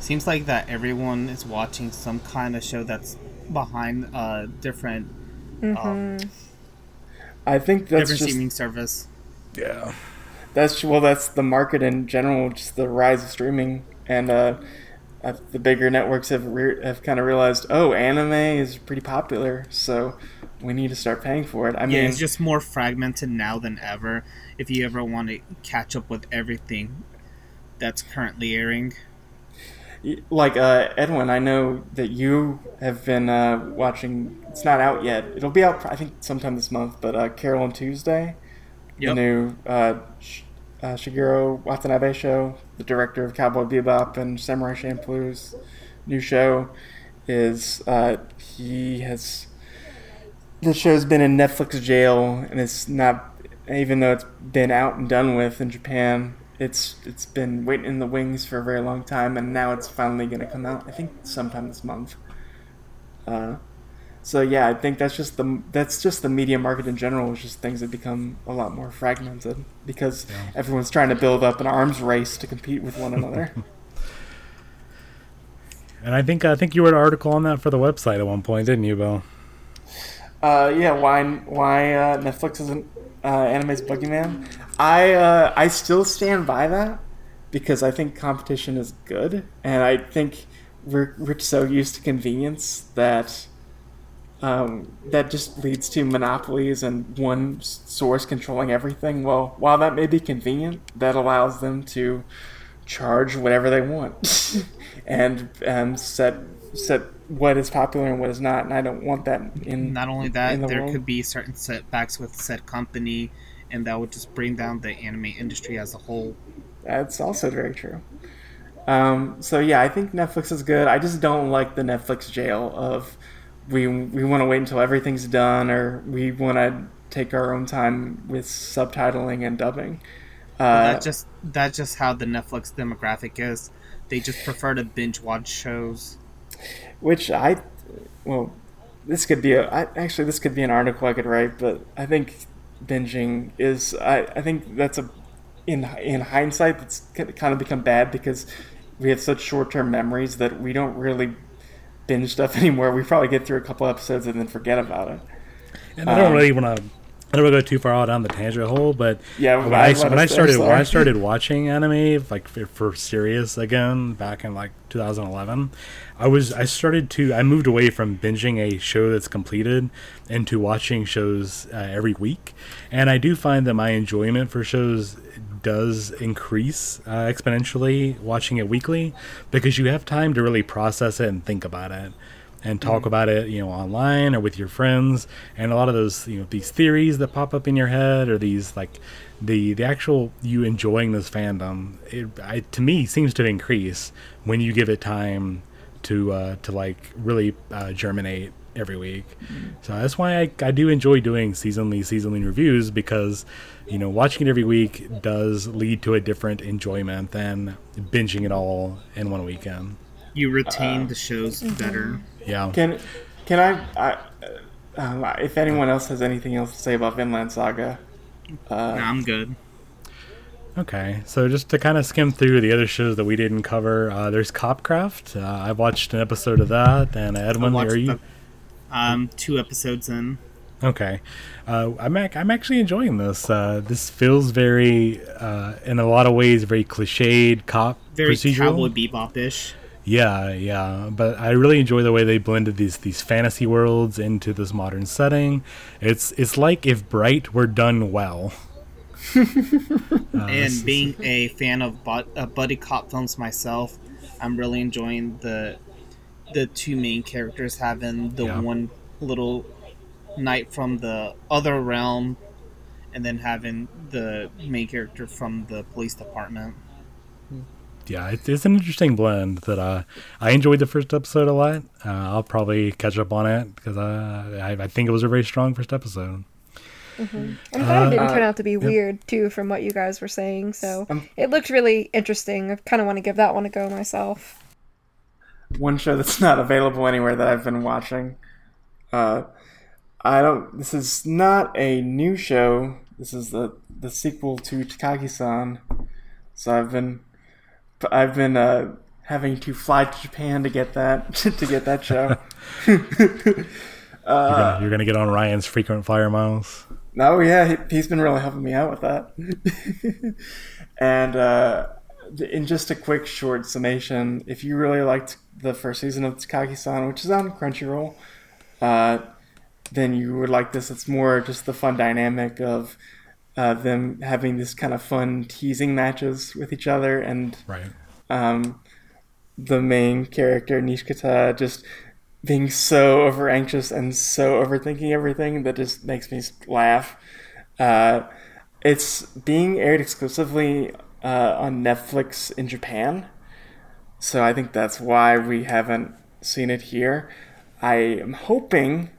Seems like that everyone is watching some kind of show that's behind a different um, I think that's different just streaming service. Yeah. That's well, that's the market in general, just the rise of streaming, and uh, uh, the bigger networks have re- have kind of realized, oh, anime is pretty popular, so we need to start paying for it. I Yeah, mean, it's just more fragmented now than ever. If you ever want to catch up with everything that's currently airing, like uh, Edwin, I know that you have been uh, watching. It's not out yet. It'll be out, I think, sometime this month. But uh, Carol and Tuesday, the new uh, Sh- uh, Shigeru Watanabe show, the director of Cowboy Bebop and Samurai Champloo's new show, is uh, he has the show's been in Netflix jail and it's not even though it's been out and done with in Japan. It's it's been waiting in the wings for a very long time, and now it's finally going to come out. I think sometime this month. Uh, so yeah, I think that's just the that's just the media market in general. Is just things have become a lot more fragmented because everyone's trying to build up an arms race to compete with one another. And I think I think you wrote an article on that for the website at one point, didn't you, Bill? Uh, yeah, why why uh, Netflix isn't uh, anime's Boogeyman? I uh, I still stand by that because I think competition is good, and I think we're we're so used to convenience that um, that just leads to monopolies and one source controlling everything. Well, while that may be convenient, that allows them to charge whatever they want and um, set set what is popular and what is not. And I don't want that in not only that, the there world. could be certain setbacks with said company, and that would just bring down the anime industry as a whole. That's also very true. Um, so yeah, I think Netflix is good. I just don't like the Netflix jail of we we want to wait until everything's done, or we want to take our own time with subtitling and dubbing. that Uh, just that's just how the Netflix demographic is. They just prefer to binge watch shows. Which I, well, this could be a I, actually this could be an article I could write, but I think binging is I, I think that's a in in hindsight that's kind of become bad because we have such short term memories that we don't really binge stuff anymore. We probably get through a couple episodes and then forget about it. And I don't Um, really want to. I don't want to go too far out down the tangent hole, but Yeah, when I I, when I there, started when I started watching anime like for, for serious again back in like 2011, I was I started to I moved away from binging a show that's completed into watching shows uh, every week, and I do find that my enjoyment for shows does increase uh, exponentially watching it weekly because you have time to really process it and think about it and talk about it, you know, online or with your friends, and a lot of those, you know, these theories that pop up in your head or these like the the actual you enjoying this fandom, it I, to me seems to increase when you give it time to uh, to like really uh, germinate every week. So that's why I, I do enjoy doing seasonally seasonally reviews because you know watching it every week does lead to a different enjoyment than binging it all in one weekend. You retain the shows better. Yeah. Can can I? I uh, um, if anyone else has anything else to say about Vinland Saga, Nah, I'm good. Okay, so just to kind of skim through the other shows that we didn't cover, uh, there's Copcraft. Uh, I watched an episode of that, and Edwin, watched are you the- Um, two episodes in. okay? Uh, I'm ac- I'm actually enjoying this. Uh, this feels very, uh, in a lot of ways, very cliched cop Very procedural. Cowboy Bebop-ish. Yeah, yeah, but I really enjoy the way they blended these these fantasy worlds into this modern setting. It's it's like if Bright were done well. Uh, and being a fan of bud- uh, buddy cop films myself, I'm really enjoying the the two main characters having the Yeah. one little knight from the other realm, and then having the main character from the police department. Yeah, it's, it's an interesting blend that uh, I enjoyed the first episode a lot. Uh, I'll probably catch up on it because uh, I, I think it was a very strong first episode. And I thought it didn't Uh, turn out to be weird too, from what you guys were saying. So Um, it looked really interesting. I kind of want to give that one a go myself. one show that's not available anywhere that I've been watching. Uh, I don't. This is not a new show. This is the the sequel to Takagi-san. So I've been, I've been uh, having to fly to Japan to get that to get that show. You're, gonna, you're gonna get on Ryan's frequent flyer miles. No, yeah, he, he's been really helping me out with that. and uh, in just a quick short summation, if you really liked the first season of Takagi-san, which is on Crunchyroll, uh, then you would like this. It's more just the fun dynamic of uh, them having this kind of fun teasing matches with each other, and Right. um, the main character Nishikata just being so over anxious and so overthinking everything that just makes me laugh. Uh, it's being aired exclusively uh, on Netflix in Japan, so I think that's why we haven't seen it here. I am hoping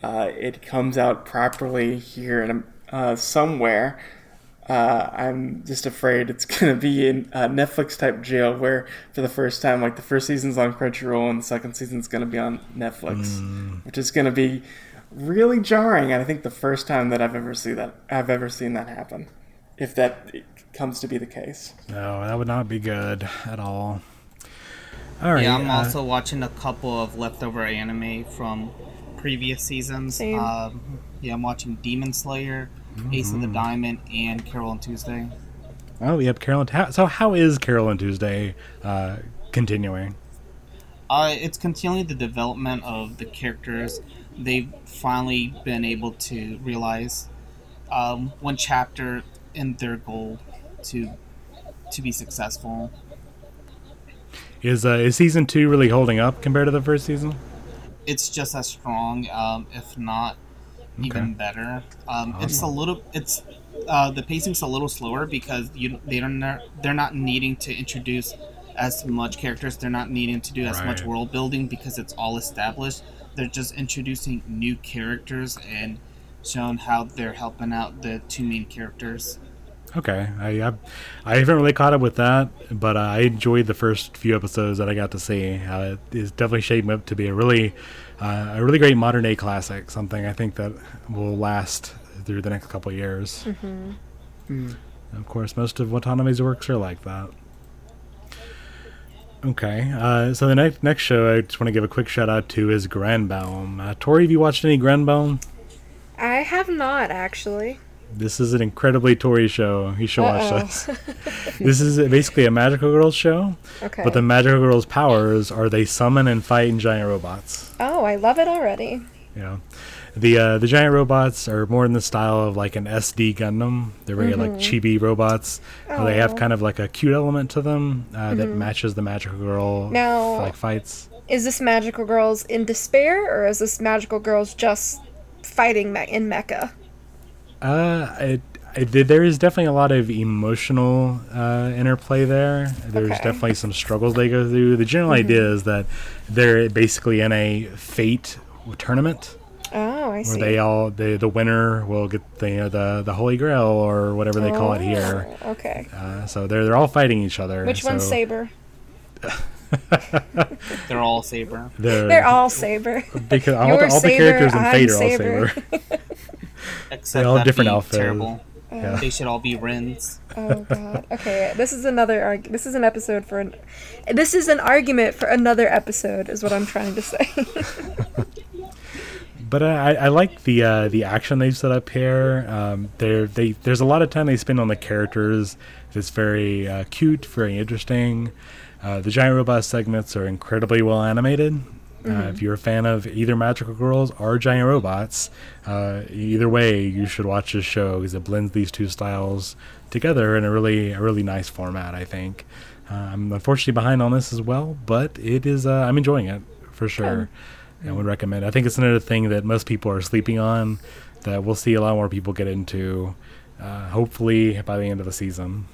uh, it comes out properly here in uh, somewhere. Uh, I'm just afraid it's gonna be in a Netflix type jail where, for the first time, like the first season's on Crunchyroll and the second season's gonna be on Netflix, which is gonna be really jarring. And I think the first time that I've ever seen that I've ever seen that happen, if that comes to be the case. No, that would not be good at all. All right. Yeah, I'm uh, also watching a couple of leftover anime from previous seasons. Same. Um, yeah, I'm watching Demon Slayer, Ace of the Diamond, and Carol and Tuesday. Oh, yep, Carolyn. How, so, how is Carol and Tuesday uh, continuing? Uh, it's continuing the development of the characters. They've finally been able to realize um, one chapter in their goal to to be successful. Is uh, is season two really holding up compared to the first season? It's just as strong, um, if not even better. Um, It's a little. It's uh, the pacing's a little slower because you they don't they're not needing to introduce as much characters. They're not needing to do as much world building because it's all established. They're just introducing new characters and shown how they're helping out the two main characters. Okay, I, I I haven't really caught up with that, but uh, I enjoyed the first few episodes that I got to see. Uh, it is definitely shaping up to be a really uh, a really great modern day classic. Something I think that will last through the next couple of years. Of course, most of Watanabe's works are like that. Okay, uh, so the next next show I just want to give a quick shout out to is Granbelm. Uh, Tori, have you watched any Granbelm? I have not actually. This is an incredibly Tori show. You should watch Uh-oh. this. this is basically a magical girls show, Okay. but the magical girls' powers are they summon and fight in giant robots. oh, I love it already. Know, the uh, the giant robots are more in the style of like an SD Gundam. They're very like chibi robots. Uh, They have Mm-hmm. Oh. kind of like a cute element to them uh, that matches the magical girl Now- like fights. Is this Magical Girls in despair, or is this Magical Girls just fighting me- in Mecha? Uh, it, it, there is definitely a lot of emotional uh, interplay there. There's Okay. definitely some struggles they go through. The general idea is that they're basically in a fate tournament Oh, I see. where they all the the winner will get the the the Holy Grail or whatever they call it here. Oh, Okay. Uh, so they're they're all fighting each other. Which one's Saber? They're all saber. They're, They're all Saber. because all, You're the, all the Saber, characters in I'm Fate are all Saber. Saber. Except all that'd different be outfits. Terrible. Yeah. They should all be Rins. Oh god. Okay, this is another arg- this is an episode for an This is an argument for another episode is what I'm trying to say. But uh, I, I like the uh, the action they've set up here. Um, there they there's a lot of time they spend on the characters. It's very uh, cute, very interesting. Uh, the giant robot segments are incredibly well animated. Uh, if you're a fan of either magical girls or giant robots, uh, either way, you should watch this show because it blends these two styles together in a really a really nice format. I think. Uh, I'm unfortunately behind on this as well, but it is. Uh, I'm enjoying it for sure. I would recommend. I think it's another thing that most people are sleeping on that we'll see a lot more people get into. Uh, hopefully by the end of the season.「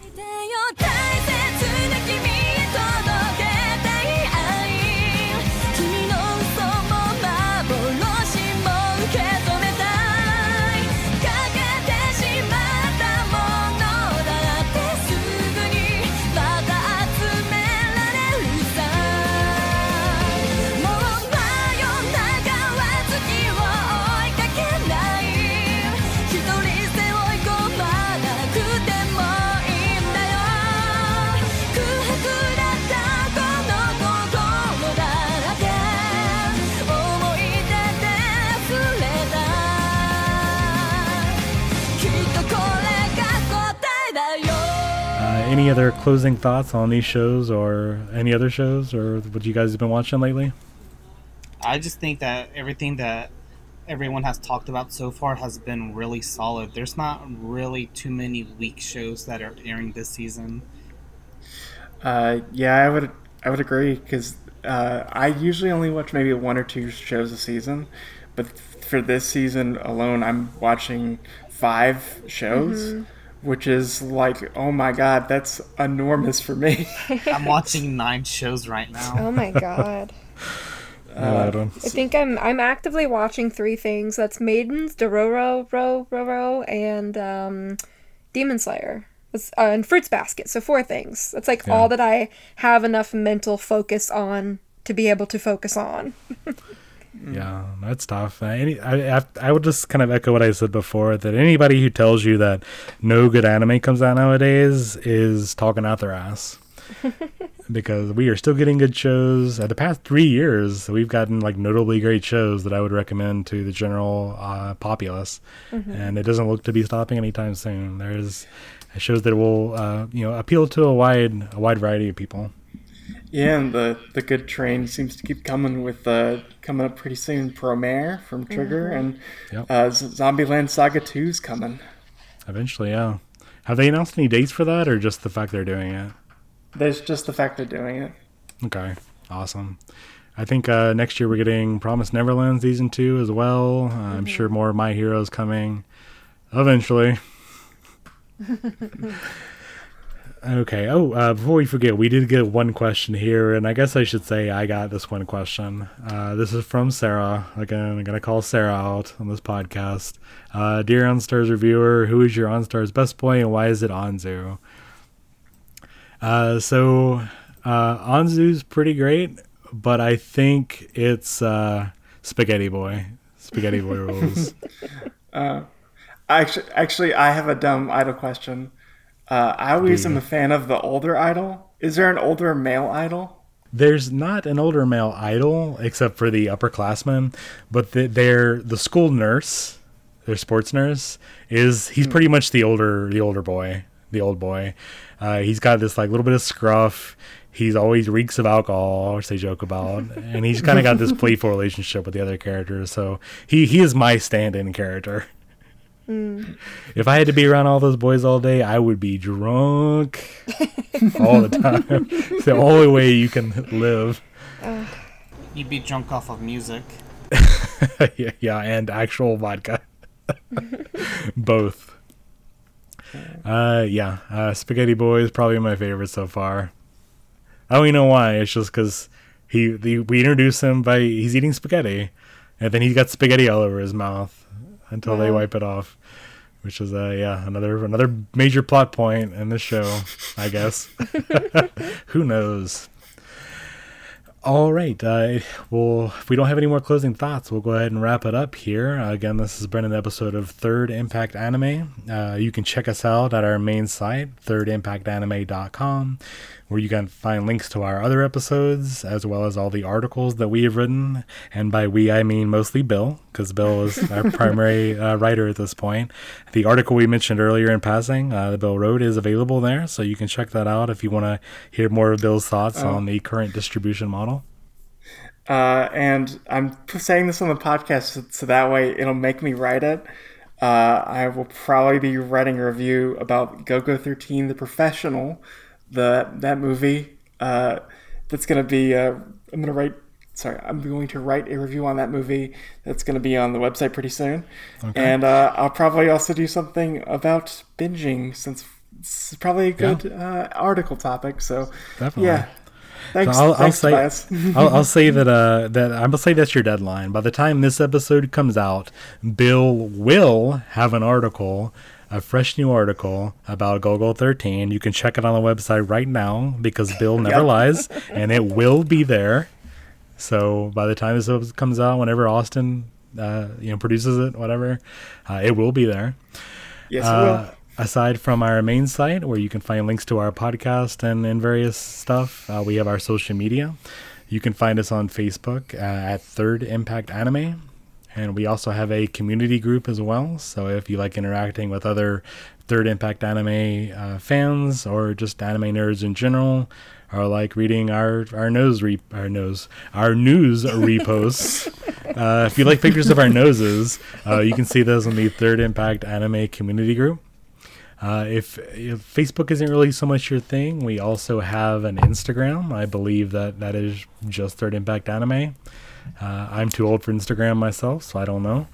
closing thoughts on these shows or any other shows or what you guys have been watching lately? I just think that everything that everyone has talked about so far has been really solid. There's not really too many weak shows that are airing this season. Uh, yeah, I would I would agree because uh, I usually only watch maybe one or two shows a season, but for this season alone, I'm watching five shows, which is like oh my god, that's enormous for me. I'm watching nine shows right now. Oh my god. Uh, I think I'm I'm actively watching three things. That's Maidens, Dororo, Ro, Ro, Ro, and um, Demon Slayer. That's, uh, and Fruits Basket. So four things. That's like Yeah. all that I have enough mental focus on to be able to focus on. Yeah, that's tough. Uh, any, I, I, I would just kind of echo what I said before that anybody who tells you that no good anime comes out nowadays is talking out their ass. because we are still getting good shows. Uh, the past three years, we've gotten like notably great shows that I would recommend to the general uh, populace, and it doesn't look to be stopping anytime soon. There's shows that will, uh, you know, appeal to a wide, a wide variety of people. Yeah, and the the good train seems to keep coming with uh, coming up pretty soon. Promare from Trigger and Yep. uh, Z- Zombieland Saga 2's coming. Eventually, yeah. Have they announced any dates for that, or just the fact they're doing it? There's just the fact they're doing it. Okay, awesome. I think uh, next year we're getting Promise Neverland season two as well. Uh, I'm sure more of My Heroes coming eventually. Okay. Oh, uh, before we forget, we did get one question here, and I guess I should say I got this one question. Uh, this is from Sarah. Again, I'm gonna call Sarah out on this podcast. Uh, dear EnStars reviewer, who is your EnStars best boy, and why is it Anzu? Uh, so uh, Anzu's pretty great, but I think it's uh, Spaghetti Boy. Spaghetti Boy rules. Actually, actually, I have a dumb idol question. Uh, I always am a fan of the older idol. Is there an older male idol? There's not an older male idol except for the upperclassmen, but the, they're the school nurse, their sports nurse is he's pretty much the older the older boy, the old boy. Uh, he's got this like little bit of scruff. He's always reeks of alcohol, which they joke about, and he's kind of got this playful relationship with the other characters. So he he is my stand-in character. If I had to be around all those boys all day, I would be drunk all the time. it's the only way you can live. You'd be drunk off of music. yeah, yeah, and actual vodka. Both. Uh, yeah, uh, Spaghetti Boy is probably my favorite so far. I don't even know why. It's just because he the, we introduce him by he's eating spaghetti, and then he's got spaghetti all over his mouth until they wipe it off, which is uh yeah another another major plot point in this show, I guess. Who knows? All right. Uh, well, if we don't have any more closing thoughts, we'll go ahead and wrap it up here. Uh, again, this has been an episode of Third Impact Anime. Uh, you can check us out at our main site, thirdimpactanime.com, where you can find links to our other episodes, as well as all the articles that we have written. And by we, I mean mostly Bill, because Bill is our primary uh, writer at this point. The article we mentioned earlier in passing, uh, the Bill wrote, is available there, so you can check that out if you want to hear more of Bill's thoughts on the current distribution model. Uh, and I'm saying this on the podcast so, so that way it'll make me write it. Uh, I will probably be writing a review about Golgo 13, The Professional, the that movie. Uh, that's gonna be. Uh, I'm gonna write. Sorry, I'm going to write a review on that movie. That's gonna be on the website pretty soon. And uh, I'll probably also do something about binging since it's probably a good uh, article topic. So Definitely. yeah. Thanks, So I'll, I'll say I'll, I'll say that uh that I'm gonna say that's your deadline. By the time this episode comes out, Bill will have an article, a fresh new article about Golgo 13. You can check it on the website right now because Bill never Yep. lies, and it will be there. So by the time this comes out, whenever Austin uh, you know produces it, whatever, uh, it will be there. yes. Uh, aside from our main site where you can find links to our podcast and, and various stuff, uh, we have our social media. You can find us on Facebook uh, at Third Impact Anime. And we also have a community group as well. So if you like interacting with other Third Impact Anime uh, fans or just anime nerds in general, or like reading our our nose re- our nose our news reposts. uh, if you like pictures of our noses, uh, you can see those on the Third Impact Anime community group. Uh, if, if Facebook isn't really so much your thing, we also have an Instagram. I believe that that is just Third Impact Anime. Uh, I'm too old for Instagram myself, so I don't know.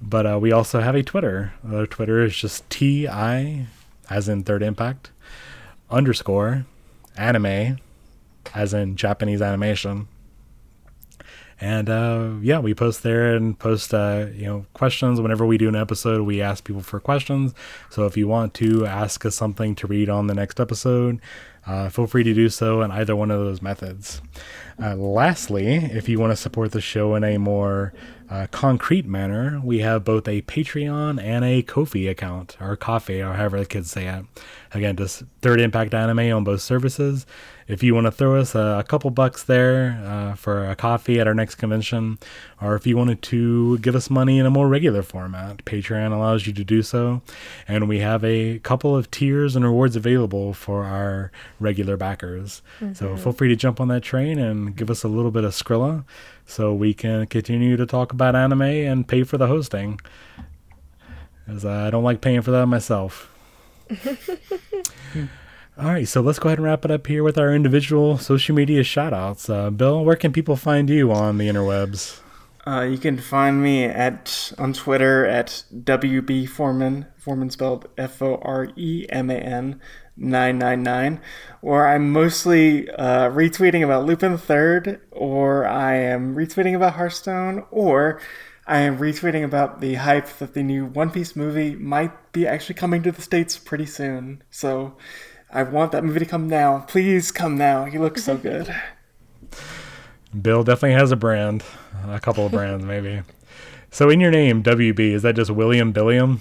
But uh, we also have a Twitter. Our Twitter is just TI, as in Third Impact, underscore anime, as in Japanese animation. And uh, yeah, we post there and post uh, you know questions whenever we do an episode. We ask people for questions. So if you want to ask us something to read on the next episode, uh, feel free to do so in either one of those methods. Uh, lastly, if you want to support the show in a more uh, concrete manner, we have both a Patreon and a Ko-fi account, or Coffee, or however the kids say it. Again, just Third Impact Anime on both services. If you want to throw us a, a couple bucks there uh, for a coffee at our next convention, or if you wanted to give us money in a more regular format, Patreon allows you to do so. And we have a couple of tiers and rewards available for our regular backers. So feel free to jump on that train and give us a little bit of Skrilla so we can continue to talk about anime and pay for the hosting. As I don't like paying for that myself. All right, so let's go ahead and wrap it up here with our individual social media shout outs. Uh, Bill, where can people find you on the interwebs? Uh, you can find me at on Twitter at WB Foreman, Foreman spelled F O R E M A N. 999, where I'm mostly uh, retweeting about Lupin Third, or I am retweeting about Hearthstone, or I am retweeting about the hype that the new One Piece movie might be actually coming to the States pretty soon. So I want that movie to come now. Please come now. He looks so good. Bill definitely has a brand, a couple of brands maybe. So in your name, WB, is that just William Billiam?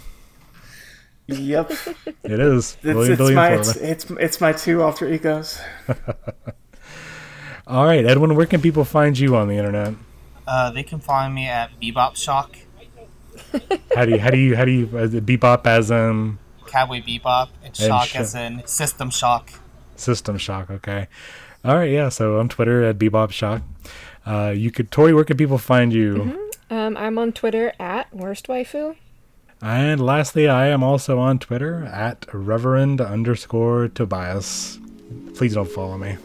Yep. It is. It's, William it's Billiam my it's, it's it's my two alter egos. All right, Edwin, where can people find you on the internet? Uh, they can find me at Bebop Shock, How do you how do you how do you uh, bebop as um Cowboy Bebop, and And Shock Sh- as in System Shock. System Shock? Okay. All right, yeah. So on Twitter at Bebop Shock. Uh, you could Tori, where can people find you? Um, I'm on Twitter at worst waifu. And lastly, I am also on Twitter at Reverend underscore Tobias. Please don't follow me.